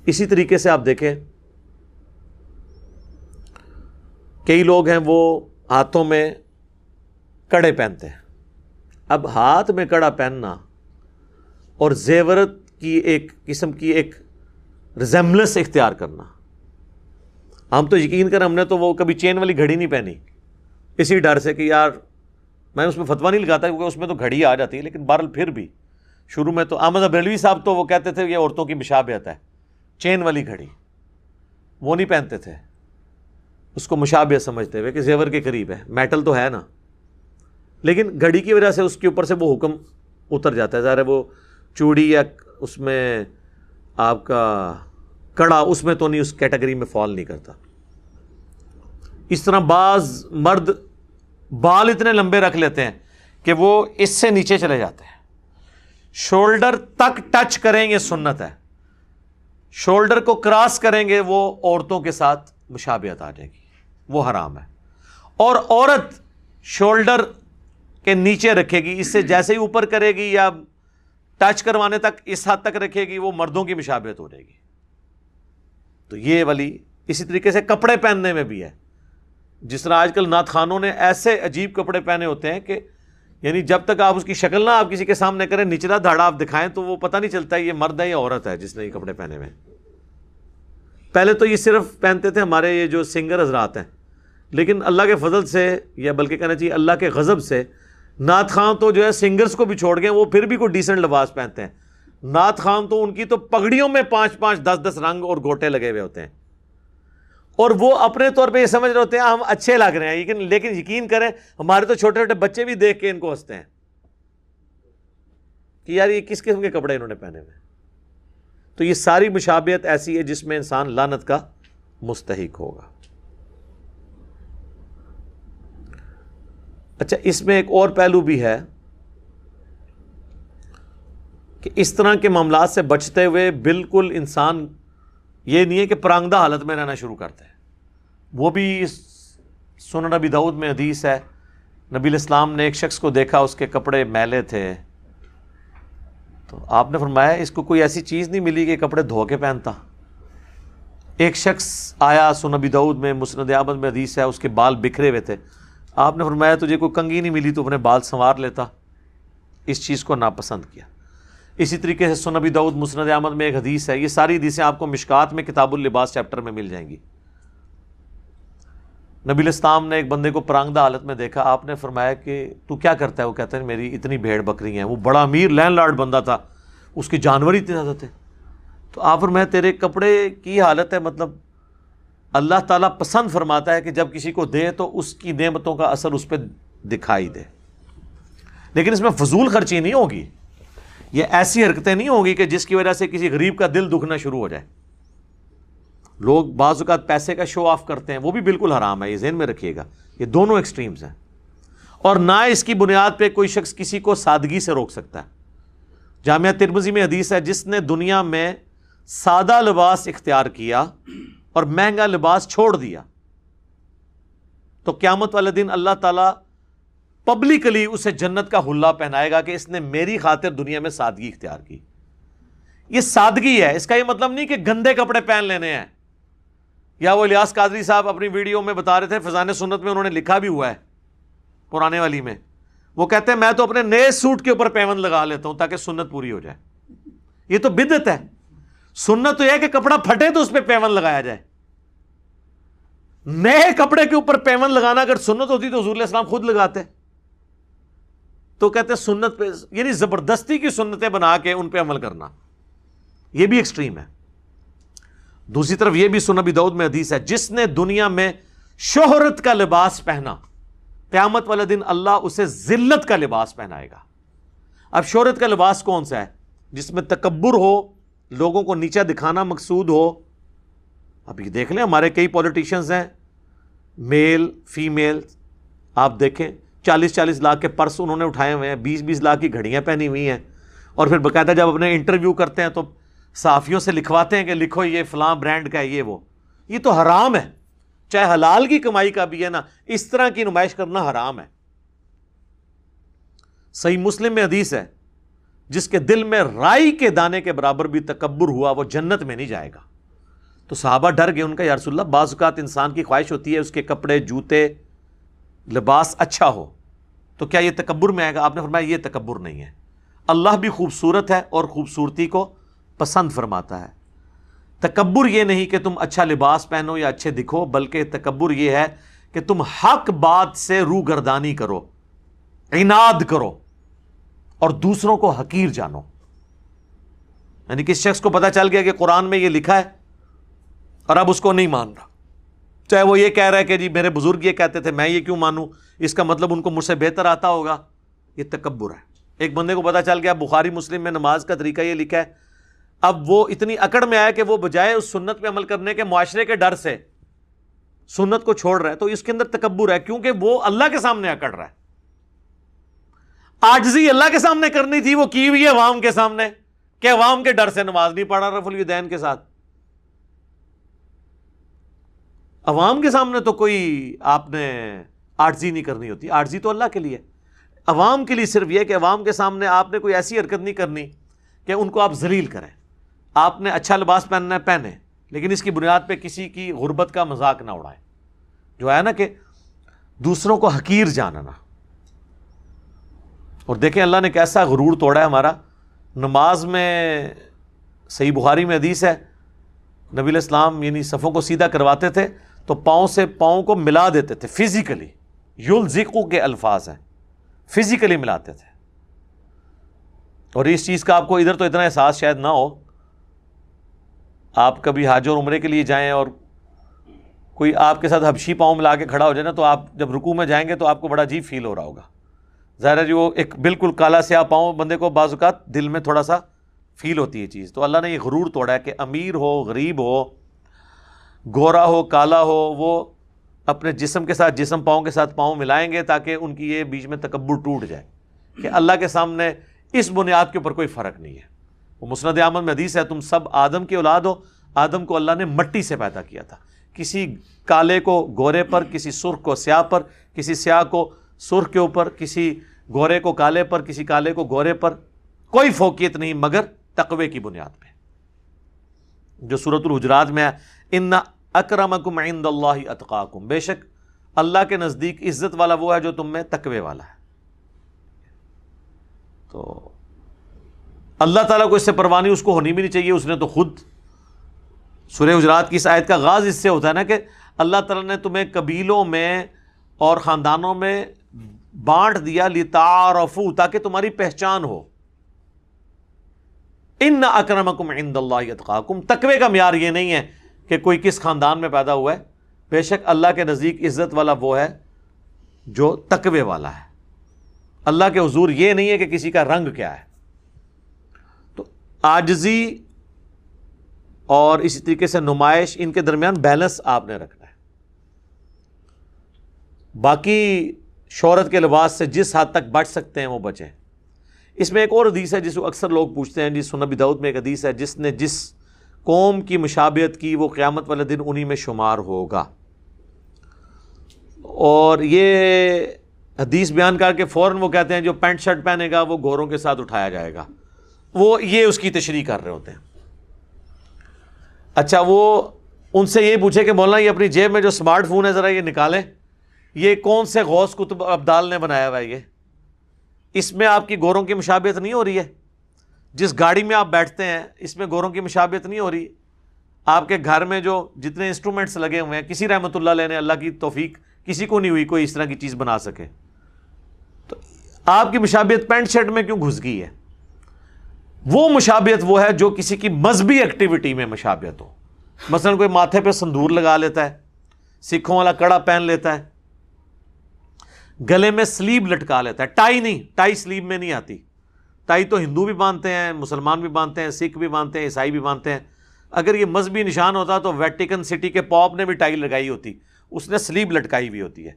اسی طریقے سے آپ دیکھیں، کئی لوگ ہیں وہ ہاتھوں میں کڑے پہنتے ہیں۔ اب ہاتھ میں کڑا پہننا اور زیورت کی ایک قسم کی ایک ریزمبلنس اختیار کرنا۔ ہم تو یقین کر ہم نے تو وہ کبھی چین والی گھڑی نہیں پہنی۔ اسی ڈر سے کہ یار میں اس میں فتوا نہیں لگاتا کیونکہ اس میں تو گھڑی آ جاتی ہے، لیکن بہرحال پھر بھی۔ شروع میں تو احمد بریلوی صاحب تو وہ کہتے تھے یہ عورتوں کی مشابہت ہے چین والی گھڑی۔ وہ نہیں پہنتے تھے۔ اس کو مشابہت سمجھتے ہوئے کہ زیور کے قریب ہے میٹل تو ہے نا۔ لیکن گھڑی کی وجہ سے اس کے اوپر سے وہ حکم اتر جاتا ہے۔ ظاہر ہے وہ چوڑی یا اس میں آپ کا کڑا، اس میں تو نہیں، اس کیٹیگری میں فال نہیں کرتا۔ اس طرح بعض مرد بال اتنے لمبے رکھ لیتے ہیں کہ وہ اس سے نیچے چلے جاتے ہیں۔ شولڈر تک ٹچ کریں گے، سنت ہے۔ شولڈر کو کراس کریں گے، وہ عورتوں کے ساتھ مشابہت آ جائے گی۔ وہ حرام ہے۔ اور عورت شولڈر کے نیچے رکھے گی، اس سے جیسے ہی اوپر کرے گی یا ٹچ کروانے تک اس حد تک رکھے گی، وہ مردوں کی مشابہت ہو جائے گی۔ تو یہ والی اسی طریقے سے کپڑے پہننے میں بھی ہے۔ جس طرح آج کل نعت خانوں نے ایسے عجیب کپڑے پہنے ہوتے ہیں کہ یعنی جب تک آپ اس کی شکل نہ آپ کسی کے سامنے کریں، نچلا دھاڑا آپ دکھائیں تو وہ پتہ نہیں چلتا یہ مرد ہے یا عورت ہے جس نے یہ کپڑے پہنے ہوئے۔ پہلے تو یہ صرف پہنتے تھے ہمارے یہ جو سنگر حضرات ہیں، لیکن اللہ کے فضل سے یا بلکہ کہنا چاہیے اللہ کے غضب سے نعت خان تو جو ہے سنگرز کو بھی چھوڑ گئے، وہ پھر بھی کوئی ڈیسنٹ لباس پہنتے ہیں۔ نعت خان تو ان کی تو پگڑیوں میں پانچ پانچ دس دس رنگ اور گھوٹے لگے ہوئے ہوتے ہیں۔ اور وہ اپنے طور پہ یہ سمجھ رہے ہوتے ہیں، ہم اچھے لگ رہے ہیں لیکن لیکن یقین کریں، ہمارے تو چھوٹے چھوٹے بچے بھی دیکھ کے ان کو ہنستے ہیں۔ کہ یار یہ کس قسم کے کپڑے انہوں نے پہنے ہوئے تو یہ ساری مشابہت ایسی ہے جس میں انسان لانت کا مستحق ہوگا۔ اچھا اس میں ایک اور پہلو بھی ہے کہ اس طرح کے معاملات سے بچتے ہوئے بالکل انسان، یہ نہیں ہے کہ پرانگدہ حالت میں رہنا شروع کرتے ہیں وہ بھی سن نبی دعود میں حدیث ہے۔ نبی الاسلام نے ایک شخص کو دیکھا، اس کے کپڑے میلے تھے۔ تو آپ نے فرمایا، اس کو کوئی ایسی چیز نہیں ملی کہ کپڑے دھو کے پہنتا۔ ایک شخص آیا سنبی دعود میں، مسند احمد میں حدیث ہے، اس کے بال بکھرے ہوئے تھے۔ آپ نے فرمایا تجھے کوئی کنگھی نہیں ملی تو اپنے بال سنوار لیتا۔ اس چیز کو ناپسند کیا۔ اسی طریقے سے سنبی دعود مسند احمد میں ایک حدیث ہے، یہ ساری حدیثیں آپ کو مشکات میں کتاب اللباس چیپٹر میں مل جائیں گی۔ نبی الاسلام نے ایک بندے کو پرانگدہ حالت میں دیکھا، آپ نے فرمایا کہ تو کیا کرتا ہے؟ وہ کہتے ہیں میری اتنی بھیڑ بکری ہیں، وہ بڑا امیر لینڈ لارڈ بندہ تھا، اس کے جانور ہی اتنے زیادہ تھے۔ تو آپ فرمایا، تیرے کپڑے کی حالت ہے؟ مطلب اللہ تعالیٰ پسند فرماتا ہے کہ جب کسی کو دے تو اس کی نعمتوں کا اثر اس پہ دکھائی دے۔ لیکن اس میں فضول خرچی نہیں ہوگی۔ یہ ایسی حرکتیں نہیں ہوگی کہ جس کی وجہ سے کسی غریب کا دل دکھنا شروع ہو جائے۔ لوگ بعض اوقات پیسے کا شو آف کرتے ہیں، وہ بھی بالکل حرام ہے، یہ ذہن میں رکھیے گا۔ یہ دونوں ایکسٹریمز ہیں۔ اور نہ اس کی بنیاد پہ کوئی شخص کسی کو سادگی سے روک سکتا ہے۔ جامعہ ترمزی میں حدیث ہے، جس نے دنیا میں سادہ لباس اختیار کیا اور مہنگا لباس چھوڑ دیا۔ تو قیامت والے دن اللہ تعالیٰ پبلکلی اسے جنت کا حلہ پہنائے گا کہ اس نے میری خاطر دنیا میں سادگی اختیار کی۔ یہ سادگی ہے، اس کا یہ مطلب نہیں کہ گندے کپڑے پہن لینے ہیں۔ یا وہ الیاس قادری صاحب اپنی ویڈیو میں بتا رہے تھے، فضان سنت میں انہوں نے لکھا بھی ہوا ہے، پرانے والی میں۔ وہ کہتے ہیں، میں تو اپنے نئے سوٹ کے اوپر پیون لگا لیتا ہوں تاکہ سنت پوری ہو جائے۔ یہ تو بدت ہے۔ سنت تو یہ کہ کپڑا پھٹے تو اس پہ پیون لگایا جائے۔ نئے کپڑے کے اوپر پیون لگانا اگر سنت ہوتی تو حضور السلام خود لگاتے۔ تو کہتے ہیں سنت پہ یعنی زبردستی کی سنتیں بنا کے ان پہ عمل کرنا۔ یہ بھی ایکسٹریم ہے۔ دوسری طرف یہ بھی سن ابھی دعود میں حدیث ہے، جس نے دنیا میں شہرت کا لباس پہنا، قیامت والے دن اللہ اسے ذلت کا لباس پہنائے گا۔ اب شہرت کا لباس کون سا ہے؟ جس میں تکبر ہو لوگوں کو نیچا دکھانا مقصود ہو۔ اب یہ دیکھ لیں، ہمارے کئی پولیٹیشنز ہیں۔ میل فیمیل آپ دیکھیں، چالیس چالیس لاکھ کے پرس انہوں نے اٹھائے ہوئے ہیں، بیس بیس لاکھ کی گھڑیاں پہنی ہوئی ہیں۔ اور پھر باقاعدہ جب اپنے انٹرویو کرتے ہیں تو صحافیوں سے لکھواتے ہیں کہ لکھو، یہ فلاں برانڈ کا ہے، یہ وہ۔ یہ تو حرام ہے۔ چاہے حلال کی کمائی کا بھی ہے نا، اس طرح کی نمائش کرنا حرام ہے۔ صحیح مسلم میں حدیث ہے۔ جس کے دل میں رائی کے دانے کے برابر بھی تکبر ہوا، وہ جنت میں نہیں جائے گا۔ تو صحابہ ڈر گئے، ان کا یارس اللہ، بعض اوقات انسان کی خواہش ہوتی ہے اس کے کپڑے، جوتے، لباس اچھا ہو، تو کیا یہ تکبر میں آئے گا؟ آپ نے فرمایا یہ تکبر نہیں ہے۔ اللہ بھی خوبصورت ہے اور خوبصورتی کو پسند فرماتا ہے۔ تکبر یہ نہیں کہ تم اچھا لباس پہنو یا اچھے دکھو، بلکہ تکبر یہ ہے کہ تم حق بات سے رو گردانی کرو، عناد کرو۔ اور دوسروں کو حقیر جانو۔ یعنی کس شخص کو پتا چل گیا کہ قرآن میں یہ لکھا ہے اور اب اس کو نہیں مان رہا۔ چاہے وہ یہ کہہ رہا ہے کہ جی میرے بزرگ یہ کہتے تھے، میں یہ کیوں مانوں؟ اس کا مطلب ان کو مجھ سے بہتر آتا ہوگا۔ یہ تکبر ہے۔ ایک بندے کو پتا چل گیا، بخاری مسلم میں نماز کا طریقہ یہ لکھا ہے۔ اب وہ اتنی اکڑ میں آیا کہ وہ بجائے اس سنت پہ عمل کرنے کے معاشرے کے ڈر سے سنت کو چھوڑ رہا ہے، تو اس کے اندر تکبر ہے، کیونکہ وہ اللہ کے سامنے اکڑ رہا ہے۔ آجزی اللہ کے سامنے کرنی تھی، وہ کی ہوئی ہے عوام کے سامنے؟ کہ عوام کے ڈر سے نماز نہیں پڑھا رف الدین کے ساتھ۔ عوام کے سامنے تو کوئی آپ نے آرزی نہیں کرنی ہوتی۔ آرزی تو اللہ کے لیے۔ عوام کے لیے صرف یہ کہ عوام کے سامنے آپ نے کوئی ایسی حرکت نہیں کرنی کہ ان کو آپ ذلیل کریں۔ آپ نے اچھا لباس پہننا ہے پہنے، لیکن اس کی بنیاد پہ کسی کی غربت کا مذاق نہ اڑائے جو ہے نا کہ دوسروں کو حقیر جاننا۔ اور دیکھیں اللہ نے کیسا غرور توڑا ہے ہمارا۔ نماز میں صحیح بخاری میں حدیث ہے، نبی الاسلام یعنی صفوں کو سیدھا کرواتے تھے تو پاؤں سے پاؤں کو ملا دیتے تھے فزیکلی یول کے الفاظ ہیں فزیکلی ملاتے تھے۔ اور اس چیز کا آپ کو ادھر تو اتنا احساس شاید نہ ہو۔ آپ کبھی حاج اور عمرے کے لیے جائیں اور کوئی آپ کے ساتھ حبشی پاؤں ملا کے کھڑا ہو جائے نا تو آپ جب رکو میں جائیں گے تو آپ کو بڑا عجیب فیل ہو رہا ہوگا۔ ظاہر جو جی، ایک بالکل کالا سیاہ پاؤں بندے کو بعض اوقات دل میں تھوڑا سا فیل ہوتی ہے چیز۔ تو اللہ نے یہ غرور توڑا ہے کہ امیر ہو، غریب ہو، گورا ہو، کالا ہو، وہ اپنے جسم کے ساتھ، جسم پاؤں کے ساتھ پاؤں ملائیں گے تاکہ ان کی یہ بیچ میں تکبر ٹوٹ جائے۔ کہ اللہ کے سامنے اس بنیاد کے اوپر کوئی فرق نہیں ہے۔ وہ مسند احمد میں حدیث ہے، تم سب آدم کی اولاد ہو۔ آدم کو اللہ نے مٹی سے پیدا کیا تھا۔ کسی کالے کو گورے پر، کسی سرخ کو سیاہ پر، کسی سیاہ کو سرخ کے اوپر، کسی گورے کو کالے پر، کسی کالے کو گورے پر، کوئی فوکیت نہیں، مگر تقوی کی بنیاد پہ۔ جو صورت الحجرات میں ہے، ان اکرمکم عند اللہ اتقاکم بے شک اللہ کے نزدیک عزت والا وہ ہے جو تم میں تقوی والا ہے۔ تو اللہ تعالیٰ کو اس سے پروانی اس کو ہونی بھی نہیں چاہیے، اس نے تو خود سورہ حجرات کی اس آیت کا غاز اس سے ہوتا ہے نا کہ اللہ تعالیٰ نے تمہیں قبیلوں میں اور خاندانوں میں بانٹ دیا لتعارفو تاکہ تمہاری پہچان ہو۔ ان اکرمکم عند اللہ اتقاکم تقوی کا معیار یہ نہیں ہے کہ کوئی کس خاندان میں پیدا ہوا ہے۔ بے شک اللہ کے نزدیک عزت والا وہ ہے جو تقوی والا ہے۔ اللہ کے حضور یہ نہیں ہے کہ کسی کا رنگ کیا ہے۔ تو آجزی اور اسی طریقے سے نمائش، ان کے درمیان بیلنس آپ نے رکھنا ہے۔ باقی شہرت کے لباس سے جس حد تک بچ سکتے ہیں وہ بچیں۔ اس میں ایک اور حدیث ہے جس کو اکثر لوگ پوچھتے ہیں، جس سنبی دعود میں ایک حدیث ہے، جس نے جس قوم کی مشابت کی، وہ قیامت والے دن انہی میں شمار ہوگا۔ اور یہ حدیث بیان کر کے فوراً وہ کہتے ہیں، جو پینٹ شرٹ پہنے گا، وہ گوروں کے ساتھ اٹھایا جائے گا۔ وہ یہ اس کی تشریح کر رہے ہوتے ہیں۔ اچھا وہ ان سے یہ پوچھے کہ مولانا، یہ اپنی جیب میں جو اسمارٹ فون ہے، ذرا یہ نکالیں۔ یہ کون سے غوث کتب ابدال نے بنایا ہوا ہے یہ؟ اس میں آپ کی گوروں کی مشابت نہیں ہو رہی ہے؟ جس گاڑی میں آپ بیٹھتے ہیں، اس میں گوروں کی مشابت نہیں ہو رہی؟ آپ کے گھر میں جو جتنے انسٹرومنٹس لگے ہوئے ہیں، کسی رحمۃ اللہ علیہ نے اللہ کی توفیق کسی کو نہیں ہوئی کوئی اس طرح کی چیز بنا سکے۔ تو آپ کی مشابت پینٹ شرٹ میں کیوں گھس گئی ہے؟ وہ مشابت وہ ہے جو کسی کی مذہبی ایکٹیویٹی میں مشابت ہو۔ مثلا کوئی ماتھے پہ سندور لگا لیتا ہے، سکھوں والا کڑا پہن لیتا ہے گلے میں سلیب لٹکا لیتا ہے۔ ٹائی نہیں، ٹائی سلیب میں نہیں آتی۔ ٹائی تو ہندو بھی باندھتے ہیں، مسلمان بھی باندھتے ہیں، سکھ بھی باندھتے ہیں، عیسائی بھی باندھتے ہیں۔ اگر یہ مذہبی نشان ہوتا تو ویٹیکن سٹی کے پاپ نے بھی ٹائی لگائی ہوتی۔ اس نے سلیب لٹکائی ہوئی ہوتی ہے۔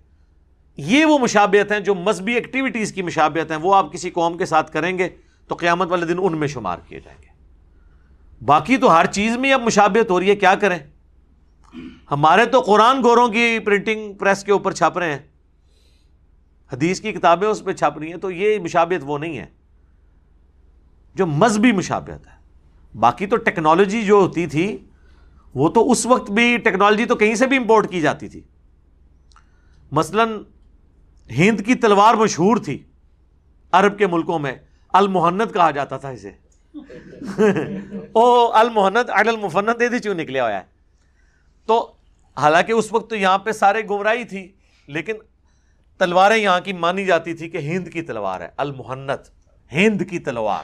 یہ وہ مشابت ہیں جو مذہبی ایکٹیویٹیز کی مشابت ہیں۔ وہ آپ کسی قوم کے ساتھ کریں گے تو قیامت والے دن ان میں شمار کیے جائیں گے۔ باقی تو ہر چیز میں اب مشابت ہو رہی ہے، کیا کریں؟ ہمارے تو قرآن گوروں کی پرنٹنگ پریس کے اوپر چھپ رہے ہیں۔ حدیث کی کتابیں اس پہ چھپ رہی ہیں تو یہ مشابت وہ نہیں ہے۔ جو مذہبی مشابت ہے۔ باقی تو ٹیکنالوجی جو ہوتی تھی، وہ تو اس وقت بھی ٹیکنالوجی تو کہیں سے بھی امپورٹ کی جاتی تھی۔ مثلا ہند کی تلوار مشہور تھی۔ عرب کے ملکوں میں المحنت کہا جاتا تھا اسے۔ او المحنت المفنت دے دی چوں نکلے ہوا ہے۔ تو حالانکہ اس وقت تو یہاں پہ سارے گمراہی تھی، لیکن تلواریں یہاں کی مانی جاتی تھی کہ ہند کی تلوار ہے، المحنت، ہند کی تلوار۔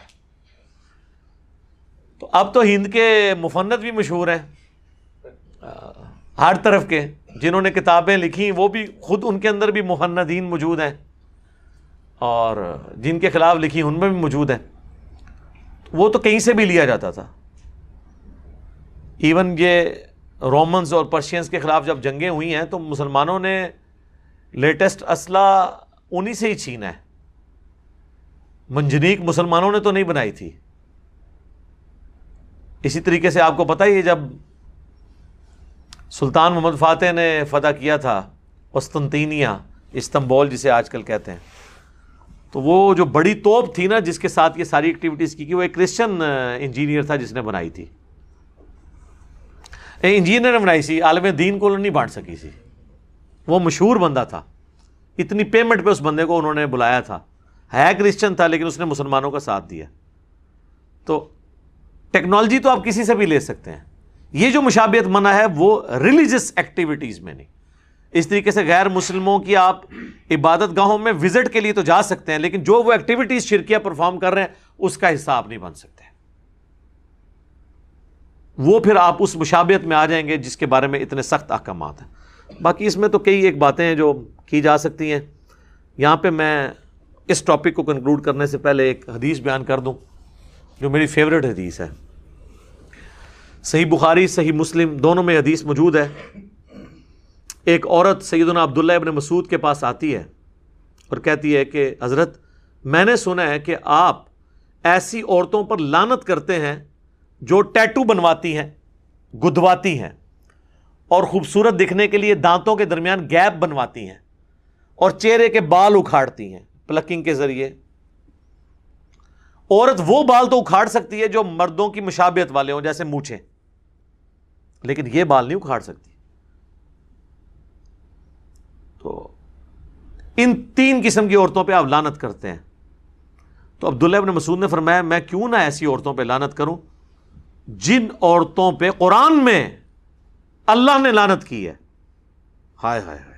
تو اب تو ہند کے مفنت بھی مشہور ہیں، ہر طرف کے، جنہوں نے کتابیں لکھی، وہ بھی خود ان کے اندر بھی مفندین موجود ہیں۔ اور جن کے خلاف لکھی، ان میں بھی موجود ہیں۔ وہ تو کہیں سے بھی لیا جاتا تھا۔ ایون یہ رومنز اور پرشینس کے خلاف جب جنگیں ہوئی ہیں، تو مسلمانوں نے لیٹسٹ اسلحہ انہی سے ہی چھینا ہے۔ منجنیک مسلمانوں نے تو نہیں بنائی تھی۔ اسی طریقے سے آپ کو پتہ ہی ہے، جب سلطان محمد فاتح نے فتح کیا تھا، قسطنطینیہ، استنبول جسے آج کل کہتے ہیں، تو وہ جو بڑی توپ تھی نا، جس کے ساتھ یہ ساری ایکٹیویٹیز کی وہ ایک کرسچن انجینئر تھا جس نے بنائی تھی۔ انجینئر نے بنائی سی، عالم دین کو نہیں بانٹ سکی سی۔ وہ مشہور بندہ تھا۔ اتنی پیمنٹ پہ اس بندے کو انہوں نے بلایا تھا۔ ہے کرسچن تھا لیکن اس نے مسلمانوں کا ساتھ دیا۔ تو ٹیکنالوجی تو آپ کسی سے بھی لے سکتے ہیں۔ یہ جو مشابت منع ہے وہ ریلیجس ایکٹیویٹیز میں نہیں۔ اس طریقے سے غیر مسلموں کی آپ عبادت گاہوں میں وزٹ کے لیے تو جا سکتے ہیں، لیکن جو وہ ایکٹیویٹیز شرکیہ پرفارم کر رہے ہیں، اس کا حصہ آپ نہیں بن سکتے۔ وہ پھر آپ اس مشابت میں آ جائیں گے جس کے بارے میں اتنے سخت احکامات ہیں۔ باقی اس میں تو کئی ایک باتیں ہیں جو کی جا سکتی ہیں۔ یہاں پہ میں اس ٹاپک کو کنکلوڈ کرنے سے پہلے ایک حدیث بیان کر دوں، جو میری فیوریٹ حدیث ہے۔ صحیح بخاری، صحیح مسلم، دونوں میں حدیث موجود ہے۔ ایک عورت سیدنا عبداللہ ابن مسعود کے پاس آتی ہے اور کہتی ہے کہ، حضرت، میں نے سنا ہے کہ آپ ایسی عورتوں پر لانت کرتے ہیں جو ٹیٹو بنواتی ہیں، گدواتی ہیں۔ اور خوبصورت دکھنے کے لیے دانتوں کے درمیان گیپ بنواتی ہیں اور چہرے کے بال اکھاڑتی ہیں پلکنگ کے ذریعے۔ عورت وہ بال تو اکھاڑ سکتی ہے جو مردوں کی مشابت والے ہوں، جیسے موچھیں لیکن یہ بال نہیں اکھاڑ سکتی۔ تو ان تین قسم کی عورتوں پہ آپ لانت کرتے ہیں۔ تو عبداللہ ابن مسعود نے فرمایا، میں کیوں نہ ایسی عورتوں پہ لانت کروں جن عورتوں پہ قرآن میں اللہ نے لانت کی ہے۔ ہائے ہائے ہائے۔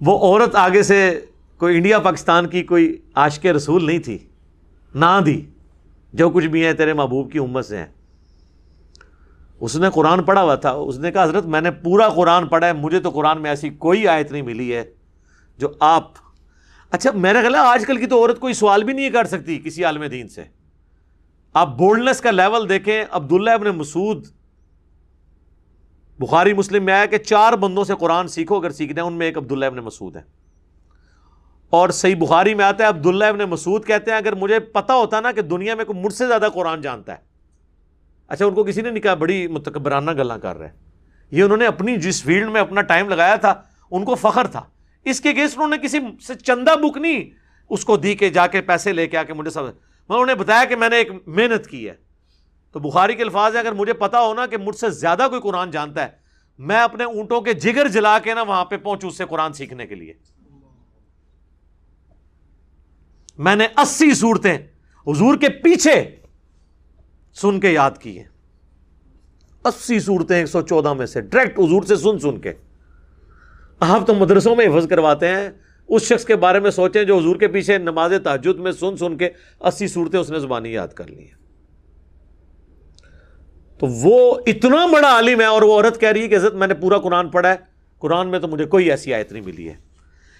وہ عورت آگے سے کوئی انڈیا، پاکستان کی کوئی عاشق رسول نہیں تھی۔ نہ دی۔ جو کچھ بھی ہیں تیرے محبوب کی امت سے ہیں اس نے قرآن پڑھا ہوا تھا۔ اس نے کہا، حضرت، میں نے پورا قرآن پڑھا ہے، مجھے تو قرآن میں ایسی کوئی آیت نہیں ملی ہے جو آپ۔ اچھا میرا خیال ہے، آج کل کی تو عورت کوئی سوال بھی نہیں کر سکتی کسی عالم دین سے۔ آپ بولڈنس کا لیول دیکھیں، عبداللہ ابن مسعود بخاری مسلم میں آیا کہ چار بندوں سے قرآن سیکھو، اگر سیکھنا ہے ان میں ایک عبداللہ ابن مسعود ہے اور صحیح بخاری میں آتا ہے، عبداللہ ابن مسعود کہتے ہیں، اگر مجھے پتا ہوتا نا کہ دنیا میں کوئی مجھ سے زیادہ قرآن جانتا ہے۔ اچھا ان کو کسی نے نہیں کہا بڑی متکبرانہ گلا کر رہے یہ انہوں نے اپنی، جس فیلڈ میں اپنا ٹائم لگایا تھا، ان کو فخر تھا۔ اس کے انہوں نے کسی سے چندہ بک نہیں، اس کو دی کے جا کے پیسے لے کے آ کے مجھے سب میں انہوں نے بتایا کہ میں نے ایک محنت کی ہے۔ تو بخاری کے الفاظ ہے اگر مجھے پتا ہو نا کہ مجھ سے زیادہ کوئی قرآن جانتا ہے، میں اپنے اونٹوں کے جگر جلا کے نا وہاں پہ پہنچوں اس سے قرآن سیکھنے کے لیے۔ میں نے اسی صورتیں حضور کے پیچھے سن کے یاد کی ہیں۔ اسی صورتیں ایک سو چودہ میں سے ڈائریکٹ حضور سے سن سن کے۔ آپ تو مدرسوں میں حفظ کرواتے ہیں، اس شخص کے بارے میں سوچیں جو حضور کے پیچھے نماز تحجد میں سن سن کے اسی صورتیں اس نے زبانی یاد کر لی ہیں۔ تو وہ اتنا بڑا عالم ہے اور وہ عورت کہہ رہی ہے کہ عزت، میں نے پورا قرآن پڑھا ہے۔ قرآن میں تو مجھے کوئی ایسی آیت نہیں ملی ہے۔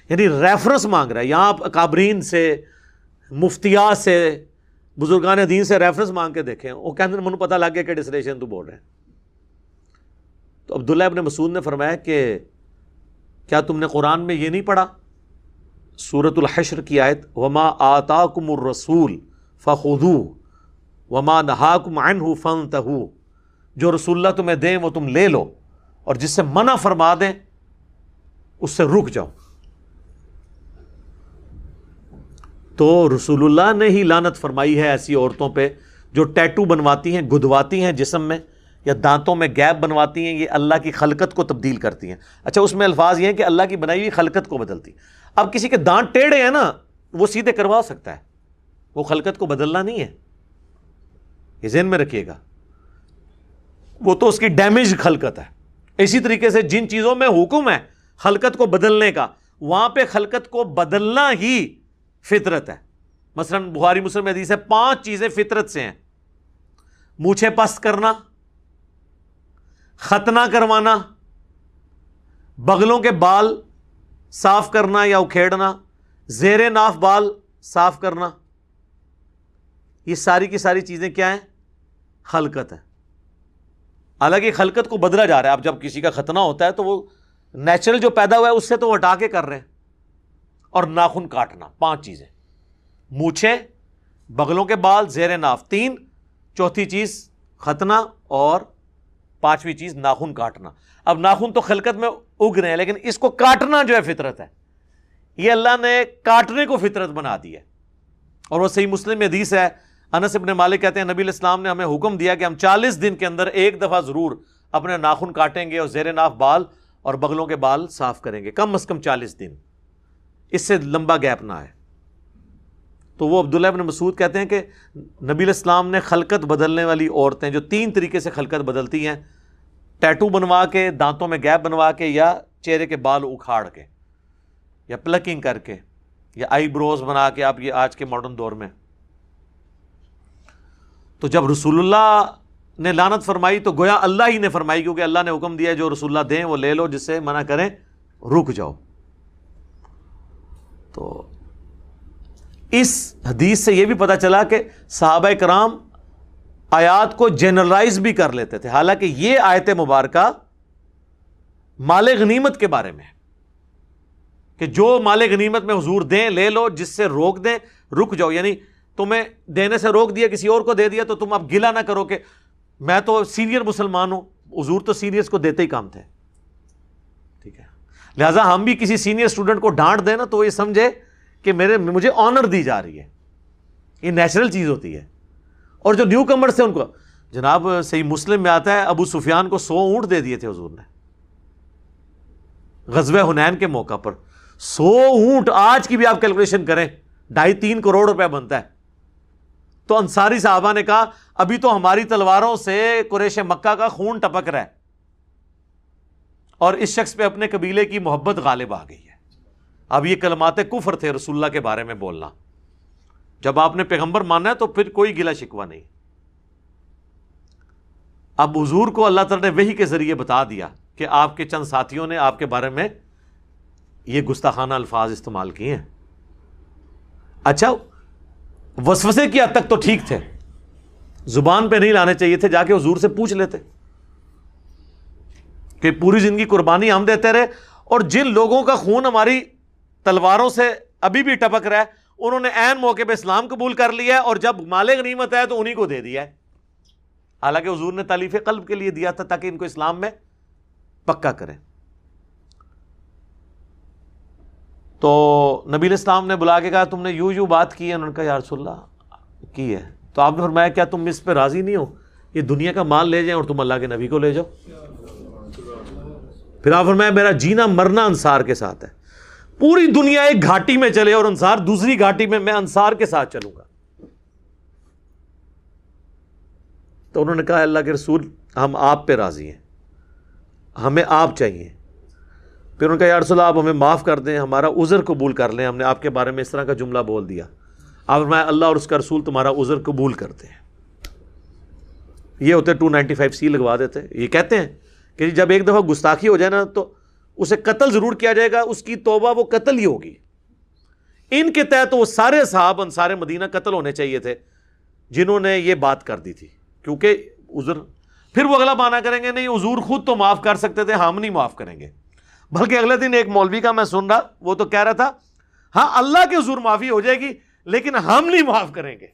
یعنی ریفرنس مانگ رہا ہے۔ یہاں آپ اکابرین سے مفتیات سے، بزرگان دین سے ریفرنس مانگ کے دیکھیں۔ وہ کہتے ہیں مجھے پتا لگ گیا کہ ڈسلیشن تو بول رہے ہیں۔ تو عبداللہ ابن مسعود نے فرمایا کہ کیا تم نے قرآن میں یہ نہیں پڑھا؟ سورت الحشر کی آیت، وما آتا کم الرسول فخو وما نہا کم عنہ فن جو رسول اللہ تمہیں دیں وہ تم لے لو اور جس سے منع فرما دیں، اس سے رک جاؤ۔ تو رسول اللہ نے ہی لانت فرمائی ہے ایسی عورتوں پہ جو ٹیٹو بنواتی ہیں، گدواتی ہیں جسم میں، یا دانتوں میں گیپ بنواتی ہیں، یہ اللہ کی خلقت کو تبدیل کرتی ہیں۔ اچھا اس میں الفاظ یہ ہیں کہ اللہ کی بنائی ہوئی خلقت کو بدلتی۔ اب کسی کے دانت ٹیڑھے ہیں نا، وہ سیدھے کروا سکتا ہے۔ وہ خلقت کو بدلنا نہیں ہے۔ یہ ذہن میں رکھیے گا۔ وہ تو اس کی ڈیمیج خلقت ہے۔ اسی طریقے سے جن چیزوں میں حکم ہے خلقت کو بدلنے کا، وہاں پہ خلقت کو بدلنا ہی فطرت ہے۔ مثلا بخاری مسلم حدیث ہے، پانچ چیزیں فطرت سے ہیں۔ مونچھے پست کرنا، ختنہ کروانا، بغلوں کے بال صاف کرنا یا اکھیڑنا، زیر ناف بال صاف کرنا۔ یہ ساری کی ساری چیزیں کیا ہیں؟ خلقت ہے حالانکہ خلقت کو بدلا جا رہا ہے، اب جب کسی کا ختنہ ہوتا ہے تو وہ نیچرل جو پیدا ہوا ہے، اس سے تو وہ ہٹا کے کر رہے ہیں۔ اور ناخن کاٹنا، پانچ چیزیں۔ مونچھے بغلوں کے بال، زیر ناف۔ تین، چوتھی چیز، ختنہ۔ اور پانچویں چیز، ناخن کاٹنا۔ اب ناخن تو خلقت میں اگ رہے ہیں، لیکن اس کو کاٹنا جو ہے فطرت ہے۔ یہ اللہ نے کاٹنے کو فطرت بنا دی ہے۔ اور وہ صحیح مسلم حدیث ہے انس ابن مالک کہتے ہیں، نبی الاسلام نے ہمیں حکم دیا کہ ہم چالیس دن کے اندر ایک دفعہ ضرور اپنے ناخن کاٹیں گے اور زیر ناف بال اور بغلوں کے بال صاف کریں گے، کم از کم چالیس دن۔ اس سے لمبا گیپ نہ ہے تو وہ عبداللہ ابن مسعود کہتے ہیں کہ نبی الاسلام نے خلقت بدلنے والی عورتیں جو تین طریقے سے خلقت بدلتی ہیں، ٹیٹو بنوا کے، دانتوں میں گیپ بنوا کے یا چہرے کے بال اکھاڑ کے یا پلکنگ کر کے یا آئی بروز بنا کے، آپ یہ آج کے ماڈرن دور میں تو جب رسول اللہ نے لانت فرمائی تو گویا اللہ ہی نے فرمائی کیونکہ اللہ نے حکم دیا جو رسول اللہ دیں وہ لے لو، جس سے منع کریں رک جاؤ۔ تو اس حدیث سے یہ بھی پتا چلا کہ صحابہ کرام آیات کو جنرلائز بھی کر لیتے تھے۔ حالانکہ یہ آیت مبارکہ مال غنیمت کے بارے میں کہ جو مال غنیمت میں حضور دیں، لے لو، جس سے روک دیں، رک جاؤ۔ یعنی تمہیں دینے سے روک دیا، کسی اور کو دے دیا تو تم اب گلا نہ کرو کہ میں تو سینئر مسلمان ہوں، حضور تو سینئرس کو دیتے ہی کام تھے۔ ٹھیک ہے۔ لہٰذا ہم بھی کسی سینئر اسٹوڈنٹ کو ڈانٹ دیں نا تو یہ سمجھے کہ میرے، مجھے آنر دی جا رہی ہے۔ یہ نیچرل چیز ہوتی ہے۔ اور جو نیو کمرس تھے ان کو، جناب، صحیح مسلم میں آتا ہے، ابو سفیان کو سو اونٹ دے دیے تھے حضور نے۔ غزب ہنین کے موقع پر۔ سو اونٹ آج کی بھی آپ کیلکولیشن کریں، ڈھائی تین کروڑ روپے بنتا ہے۔ تو انصاری صاحبہ نے کہا، ابھی تو ہماری تلواروں سے قریش مکہ کا خون ٹپک رہا ہے۔ اور اس شخص پہ اپنے قبیلے کی محبت غالب آ گئی ہے۔ اب یہ کلمات کفر تھے رسول اللہ کے بارے میں بولنا۔ جب آپ نے پیغمبر مانا ہے تو پھر کوئی گلا شکوا نہیں۔ اب حضور کو اللہ تعالیٰ نے وہی کے ذریعے بتا دیا کہ آپ کے چند ساتھیوں نے آپ کے بارے میں یہ گستاخانہ الفاظ استعمال کیے ہیں۔ اچھا وسوسے کی حد تک تو ٹھیک تھے۔ زبان پہ نہیں لانے چاہیے تھے، جا کے حضور سے پوچھ لیتے۔ کہ پوری زندگی قربانی ہم دیتے رہے، اور جن لوگوں کا خون ہماری تلواروں سے ابھی بھی ٹپک رہا ہے، انہوں نے این موقع پہ اسلام قبول کر لیا ہے، اور جب مالک غنیمت ہے تو انہیں کو دے دیا ہے۔ حالانکہ حضور نے تعلیف قلب کے لیے دیا تھا تاکہ ان کو اسلام میں پکا کرے تو نبی اسلام نے بلا کے کہا تم نے یوں یوں بات کی ہے انہوں نے کہا یار اللہ، کی ہے؟ تو آپ نے فرمایا کیا تم اس پہ راضی نہیں ہو؟ یہ دنیا کا مال لے جائیں اور تم اللہ کے نبی کو لے جاؤ۔ پھر آپ فرمایا میرا جینا مرنا انصار کے ساتھ ہے۔ پوری دنیا ایک گھاٹی میں چلے اور انصار دوسری گھاٹی میں میں انصار کے ساتھ چلوں گا۔ تو انہوں نے کہا اللہ کے رسول، ہم آپ پہ راضی ہیں۔ ہمیں آپ چاہیے۔ پھر انہوں نے کہا یا رسول آپ ہمیں معاف کر دیں، ہمارا عذر قبول کر لیں۔ ہم نے آپ کے بارے میں اس طرح کا جملہ بول دیا۔ آپ میں اللہ اور اس کا رسول تمہارا عذر قبول کرتے ہیں۔ یہ ہوتے ٹو نائنٹی فائیو سی لگوا دیتے۔ یہ کہتے ہیں کہ جب ایک دفعہ گستاخی ہو جائے نا، تو اسے قتل ضرور کیا جائے گا، اس کی توبہ وہ قتل ہی ہوگی۔ ان کے تحت وہ سارے صاحب سارے مدینہ قتل ہونے چاہیے تھے، جنہوں نے یہ بات کر دی تھی۔ کیونکہ عذر، پھر وہ اگلا مانا کریں گے، نہیں، حضور خود تو معاف کر سکتے تھے، ہم نہیں معاف کریں گے۔ بلکہ اگلے دن ایک مولوی کا میں سن رہا، وہ تو کہہ رہا تھا ہاں اللہ کے حضور معافی ہو جائے گی، لیکن ہم نہیں معاف کریں گے۔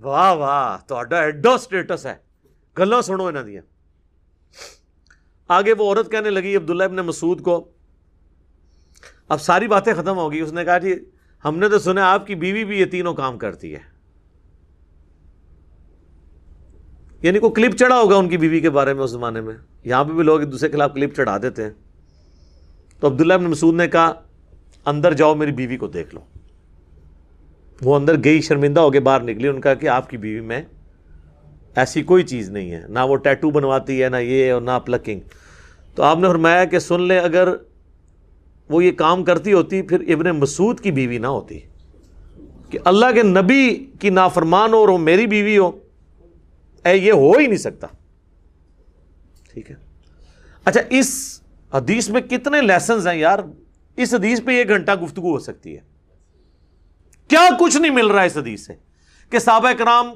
واہ واہ تو ایڈو اسٹیٹس ہے۔ گلا سنو انہوں دیا آگے وہ عورت کہنے لگی، عبداللہ ابن مسعود کو، اب ساری باتیں ختم ہو گئی۔ اس نے کہا جی ہم نے تو سنا آپ کی بیوی بھی یہ تینوں کام کرتی ہے۔ یعنی کوئی کلپ چڑھا ہوگا ان کی بیوی کے بارے میں اس زمانے میں؟ یہاں پہ بھی لوگ ایک دوسرے کے خلاف کلپ چڑھا دیتے ہیں۔ تو عبداللہ ابن مسعود نے کہا، اندر جاؤ، میری بیوی کو دیکھ لو۔ وہ اندر گئی، شرمندہ ہو کے باہر نکلی۔ ان کا کہ آپ کی بیوی میں ایسی کوئی چیز نہیں ہے۔ نہ وہ ٹیٹو بنواتی ہے، نہ یہ اور نہ پلکنگ تو آپ نے فرمایا کہ سن لیں، اگر وہ یہ کام کرتی ہوتی، پھر ابن مسعود کی بیوی نہ ہوتی۔ کہ اللہ کے نبی کی نافرمان ہو اور وہ میری بیوی ہو، اے، یہ ہو ہی نہیں سکتا۔ ٹھیک ہے؟ اچھا اس حدیث میں کتنے لیسنز ہیں یار؟ اس حدیث پہ ایک گھنٹہ گفتگو ہو سکتی ہے۔ کیا کچھ نہیں مل رہا ہے اس حدیث سے کہ صحابہ کرام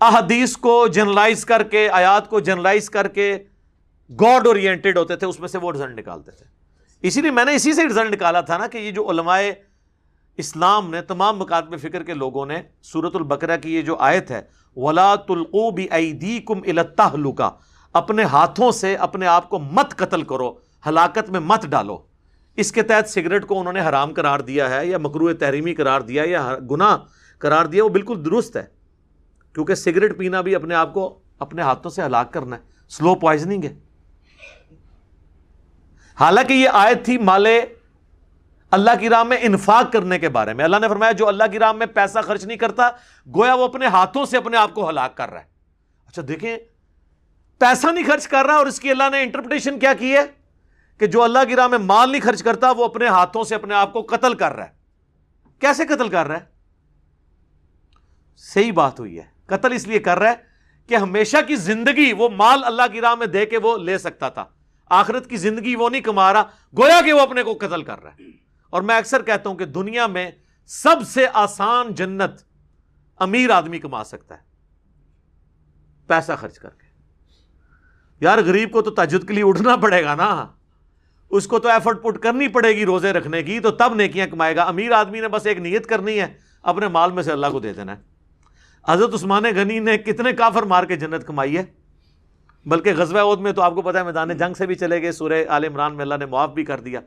احادیث کو جنرلائز کر کے، آیات کو جنرلائز کر کے گاڈ اورینٹیڈ ہوتے تھے، اس میں سے وہ رزلٹ نکالتے تھے۔ اسی لیے میں نے اسی سے رزلٹ نکالا تھا نا کہ یہ جو علماء اسلام نے، تمام مکاتب فکر کے لوگوں نے سورت البقرہ کی یہ جو آیت ہے، ولا تلقو بھی کم التحلقہ اپنے ہاتھوں سے اپنے آپ کو مت قتل کرو، ہلاکت میں مت ڈالو۔ اس کے تحت سگریٹ کو انہوں نے حرام قرار دیا ہے یا مکرو تحریمی قرار دیا یا گناہ قرار دیا، وہ بالکل درست ہے۔ کیونکہ سگریٹ پینا بھی اپنے آپ کو اپنے ہاتھوں سے ہلاک کرنا ہے سلو پوائزنگ ہے۔ حالانکہ یہ آیت تھی مالے اللہ کی راہ میں انفاق کرنے کے بارے میں۔ اللہ نے فرمایا، جو اللہ کی راہ میں پیسہ خرچ نہیں کرتا، گویا وہ اپنے ہاتھوں سے اپنے آپ کو ہلاک کر رہا ہے۔ اچھا دیکھیں پیسہ نہیں خرچ کر رہا اور اس کی اللہ نے انٹرپریٹیشن کیا کی ہے کہ جو اللہ کی راہ میں مال نہیں خرچ کرتا، وہ اپنے ہاتھوں سے اپنے آپ کو قتل کر رہا ہے۔ کیسے قتل کر رہا ہے؟ صحیح بات ہوئی ہے۔ قتل اس لیے کر رہا ہے کہ ہمیشہ کی زندگی وہ مال اللہ کی راہ میں دے کے وہ لے سکتا تھا۔ آخرت کی زندگی وہ نہیں کما رہا، گویا کہ وہ اپنے کو قتل کر رہا ہے۔ اور میں اکثر کہتا ہوں کہ دنیا میں سب سے آسان جنت امیر آدمی کما سکتا ہے۔ پیسہ خرچ کر کے۔ یار غریب کو تو تجد کے لیے اٹھنا پڑے گا نا۔ اس کو تو ایفرٹ پٹ کرنی پڑے گی روزے رکھنے کی، تو تب نیکیاں کمائے گا۔ امیر آدمی نے بس ایک نیت کرنی ہے، اپنے مال میں سے اللہ کو دے دینا ہے۔ حضرت عثمان غنی نے کتنے کافر مار کے جنت کمائی ہے۔ بلکہ غزوہ عود میں تو آپ کو پتا ہے، میدان جنگ سے بھی چلے گئے، سورہ عال عمران میں اللہ نے معاف بھی کر دیا۔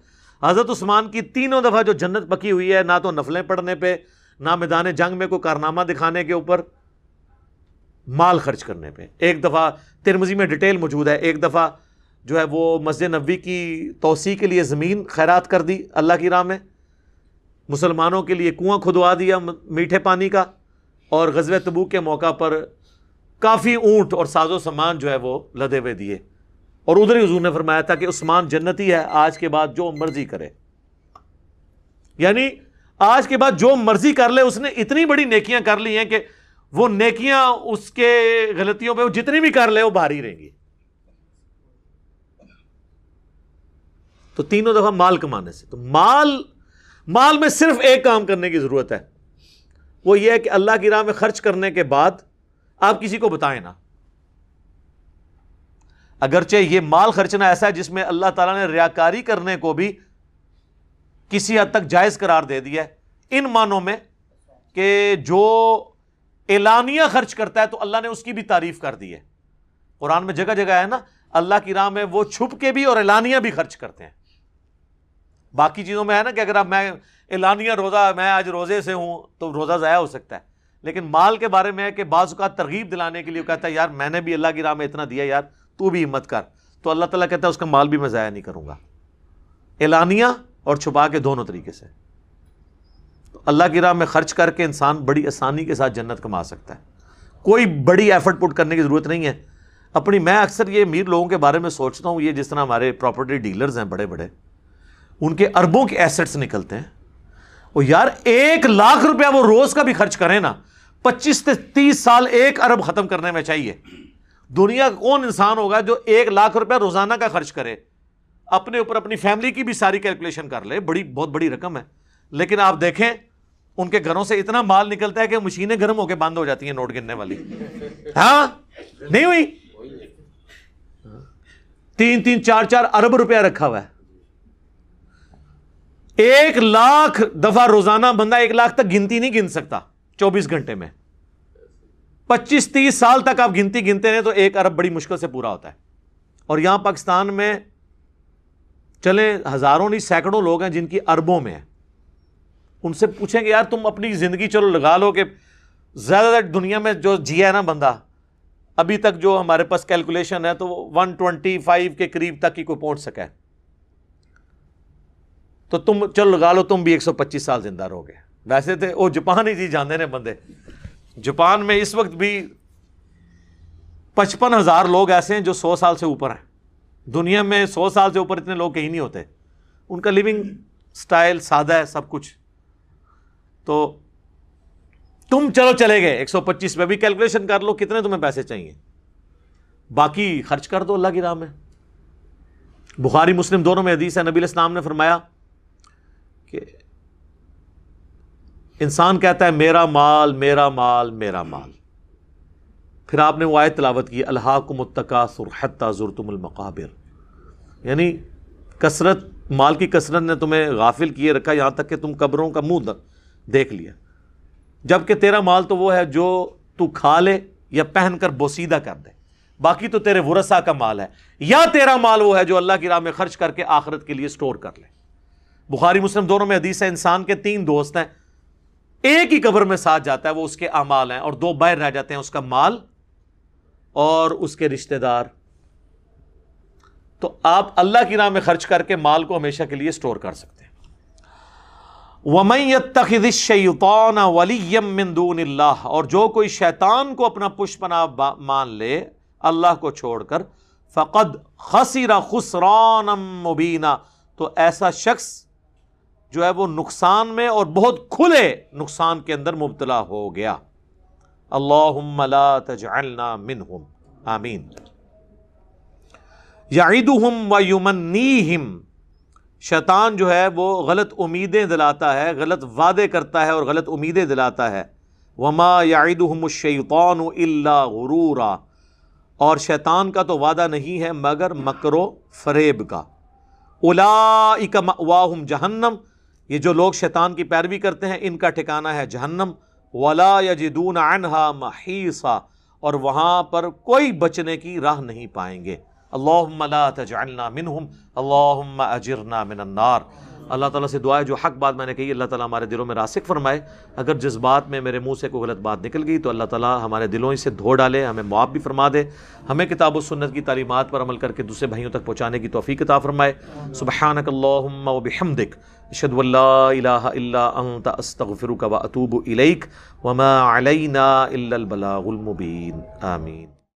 حضرت عثمان کی تینوں دفعہ جو جنت پکی ہوئی ہے، نہ تو نفلیں پڑھنے پہ، نہ میدان جنگ میں کوئی کارنامہ دکھانے کے اوپر۔ مال خرچ کرنے پہ۔ ایک دفعہ ترمزی میں ڈیٹیل موجود ہے، ایک دفعہ جو ہے وہ مسجد نبی کی توسیع کے لیے زمین خیرات کر دی اللہ کی راہ میں۔ مسلمانوں کے لیے کنواں کھدوا دیا میٹھے پانی کا۔ اور غزوہ تبو کے موقع پر کافی اونٹ اور ساز و سامان جو ہے وہ لدے ہوئے دیے۔ اور ادھر ہی حضور نے فرمایا تھا کہ عثمان جنتی ہے، آج کے بعد جو مرضی کرے۔ یعنی آج کے بعد جو مرضی کر لے، اس نے اتنی بڑی نیکیاں کر لی ہیں کہ وہ نیکیاں اس کے غلطیوں پہ وہ جتنی بھی کر لے وہ بھاری رہیں گی۔ تو تینوں دفعہ مال کمانے سے، تو مال مال میں صرف ایک کام کرنے کی ضرورت ہے۔ وہ یہ ہے کہ اللہ کی راہ میں خرچ کرنے کے بعد آپ کسی کو بتائیں نا۔ اگرچہ یہ مال خرچنا ایسا ہے جس میں اللہ تعالیٰ نے ریاکاری کرنے کو بھی کسی حد تک جائز قرار دے دیا ہے، ان معنوں میں کہ جو اعلانیہ خرچ کرتا ہے تو اللہ نے اس کی بھی تعریف کر دی ہے۔ قرآن میں جگہ جگہ ہے نا، اللہ کی راہ میں وہ چھپ کے بھی اور اعلانیہ بھی خرچ کرتے ہیں۔ باقی چیزوں میں ہے نا کہ اگر اب میں اعلانیہ روزہ، میں آج روزے سے ہوں تو روزہ ضائع ہو سکتا ہے۔ لیکن مال کے بارے میں ہے کہ بعض اوقات ترغیب دلانے کے لیے کہتا ہے، یار میں نے بھی اللہ کی راہ میں اتنا دیا، یار تو بھی ہمت کر۔ تو اللہ تعالیٰ کہتا ہے، اس کا مال بھی میں ضائع نہیں کروں گا۔ اعلانیہ اور چھپا کے دونوں طریقے سے۔ تو اللہ کی راہ میں خرچ کر کے انسان بڑی آسانی کے ساتھ جنت کما سکتا ہے۔ کوئی بڑی ایفرٹ پٹ کرنے کی ضرورت نہیں ہے۔ اپنی میں اکثر یہ امیر لوگوں کے بارے میں سوچتا ہوں، یہ جس طرح ہمارے پراپرٹی ڈیلرز ہیں بڑے بڑے ان کے اربوں کے ایسٹس نکلتے ہیں۔ وہ یار، ایک لاکھ روپیہ وہ روز کا بھی خرچ کریں نا، پچیس سے تیس سال ایک ارب ختم کرنے میں چاہیے۔ دنیا کا کون انسان ہوگا جو ایک لاکھ روپیہ روزانہ کا خرچ کرے؟ اپنے اوپر اپنی فیملی کی بھی ساری کیلکولیشن کر لے، بڑی، بہت بڑی رقم ہے۔ لیکن آپ دیکھیں ان کے گھروں سے اتنا مال نکلتا ہے کہ مشینیں گرم ہو کے بند ہو جاتی ہیں نوٹ گننے والی۔ ہاں؟ نہیں ہوئی؟ تین تین، چار چار ارب روپیہ رکھا ہوا ہے۔ ایک لاکھ دفعہ روزانہ بندہ ایک لاکھ تک گنتی نہیں گن سکتا چوبیس گھنٹے میں۔ پچیس، تیس سال تک آپ گنتی گنتے ہیں تو ایک ارب بڑی مشکل سے پورا ہوتا ہے۔ اور یہاں پاکستان میں چلے ہزاروں نہیں، سینکڑوں لوگ ہیں جن کی اربوں میں ان سے پوچھیں گے یار تم اپنی زندگی چلو لگا لو کہ زیادہ تر دنیا میں جو جیا ہے نا بندہ، ابھی تک جو ہمارے پاس کیلکولیشن ہے تو ون ٹوینٹی فائیو کے قریب تک ہی کوئی پہنچ سکا ہے تو تم چلو لگا لو، تم بھی ایک سو پچیس سال زندہ رہو گے۔ ویسے تھے وہ جاپان ہی جی جانے نے بندے۔ جاپان میں اس وقت بھی پچپن ہزار لوگ ایسے ہیں جو سو سال سے اوپر ہیں۔ دنیا میں سو سال سے اوپر اتنے لوگ کہیں نہیں ہوتے۔ ان کا لیونگ اسٹائل سادہ ہے، سب کچھ۔ تو تم چلو چلے گئے۔ ایک سو پچیس میں بھی کیلکولیشن کر لو، کتنے تمہیں پیسے چاہیے؟ باقی خرچ کر دو، اللہ کی راہ میں۔ بخاری، مسلم دونوں میں حدیث ہے۔ نبی الاسلام نے فرمایا کہ انسان کہتا ہے، میرا مال میرا مال میرا مال۔ پھر آپ نے وہ آیت تلاوت کی اللہ کو متقا سرحت ضرتم المقابر۔ یعنی کثرت، مال کی کثرت نے تمہیں غافل کیے رکھا، یہاں تک کہ تم قبروں کا منہ دیکھ لیا۔ جبکہ تیرا مال تو وہ ہے جو تو کھا لے یا پہن کر بوسیدہ کر دے۔ باقی تو تیرے ورثہ کا مال ہے۔ یا تیرا مال وہ ہے جو اللہ کی راہ میں خرچ کر کے آخرت کے لیے سٹور کر لے۔ بخاری مسلم دونوں میں حدیث ہے، انسان کے تین دوست ہیں۔ ایک ہی قبر میں ساتھ جاتا ہے، وہ اس کے امال ہیں اور دو باہر رہ جاتے ہیں، اس کا مال اور اس کے رشتہ دار۔ تو آپ اللہ کی راہ میں خرچ کر کے مال کو ہمیشہ کے لیے سٹور کر سکتے ہیں۔ دون اللہ اور جو کوئی شیطان کو اپنا پنا مان لے، اللہ کو چھوڑ کر، فقد خسیرا خسران مبینہ تو ایسا شخص جو ہے وہ نقصان میں اور بہت کھلے نقصان کے اندر مبتلا ہو گیا۔ اللہ لا تجعلنا منہم۔ آمین۔ یعیدہم و یمنیہم۔ شیطان جو ہے وہ غلط امیدیں دلاتا ہے، غلط وعدے کرتا ہے اور غلط امیدیں دلاتا ہے۔ وما یعیدہم الشیطان الا غرورا۔ اور شیطان کا تو وعدہ نہیں ہے مگر مکر و فریب کا۔ اولئک مأواہم جہنم۔ یہ جو لوگ شیطان کی پیروی کرتے ہیں، ان کا ٹھکانہ ہے جہنم۔ ولا یجدون عنہا محیصا اور وہاں پر کوئی بچنے کی راہ نہیں پائیں گے۔ اللہم لا تجعلنا منہم، اللہم اجرنا من النار۔ اللہ تعالیٰ سے دعا ہے، جو حق بات میں نے کہی، اللہ تعالیٰ ہمارے دلوں میں راسک فرمائے۔ اگر جس بات میں میرے منہ سے کوئی غلط بات نکل گئی، تو اللہ تعالیٰ ہمارے دلوں سے دھو ڈالے، ہمیں معاف بھی فرما دے۔ ہمیں کتاب و سنت کی تعلیمات پر عمل کر کے دوسرے بھائیوں تک پہنچانے کی توفیق عطا فرمائے۔ سبحانک اللہم و بحمدک۔ اشہد واللہ الہ الا انت، استغفرک و اتوب الیک۔ وما علینا الا البلاغ المبین۔ آمین۔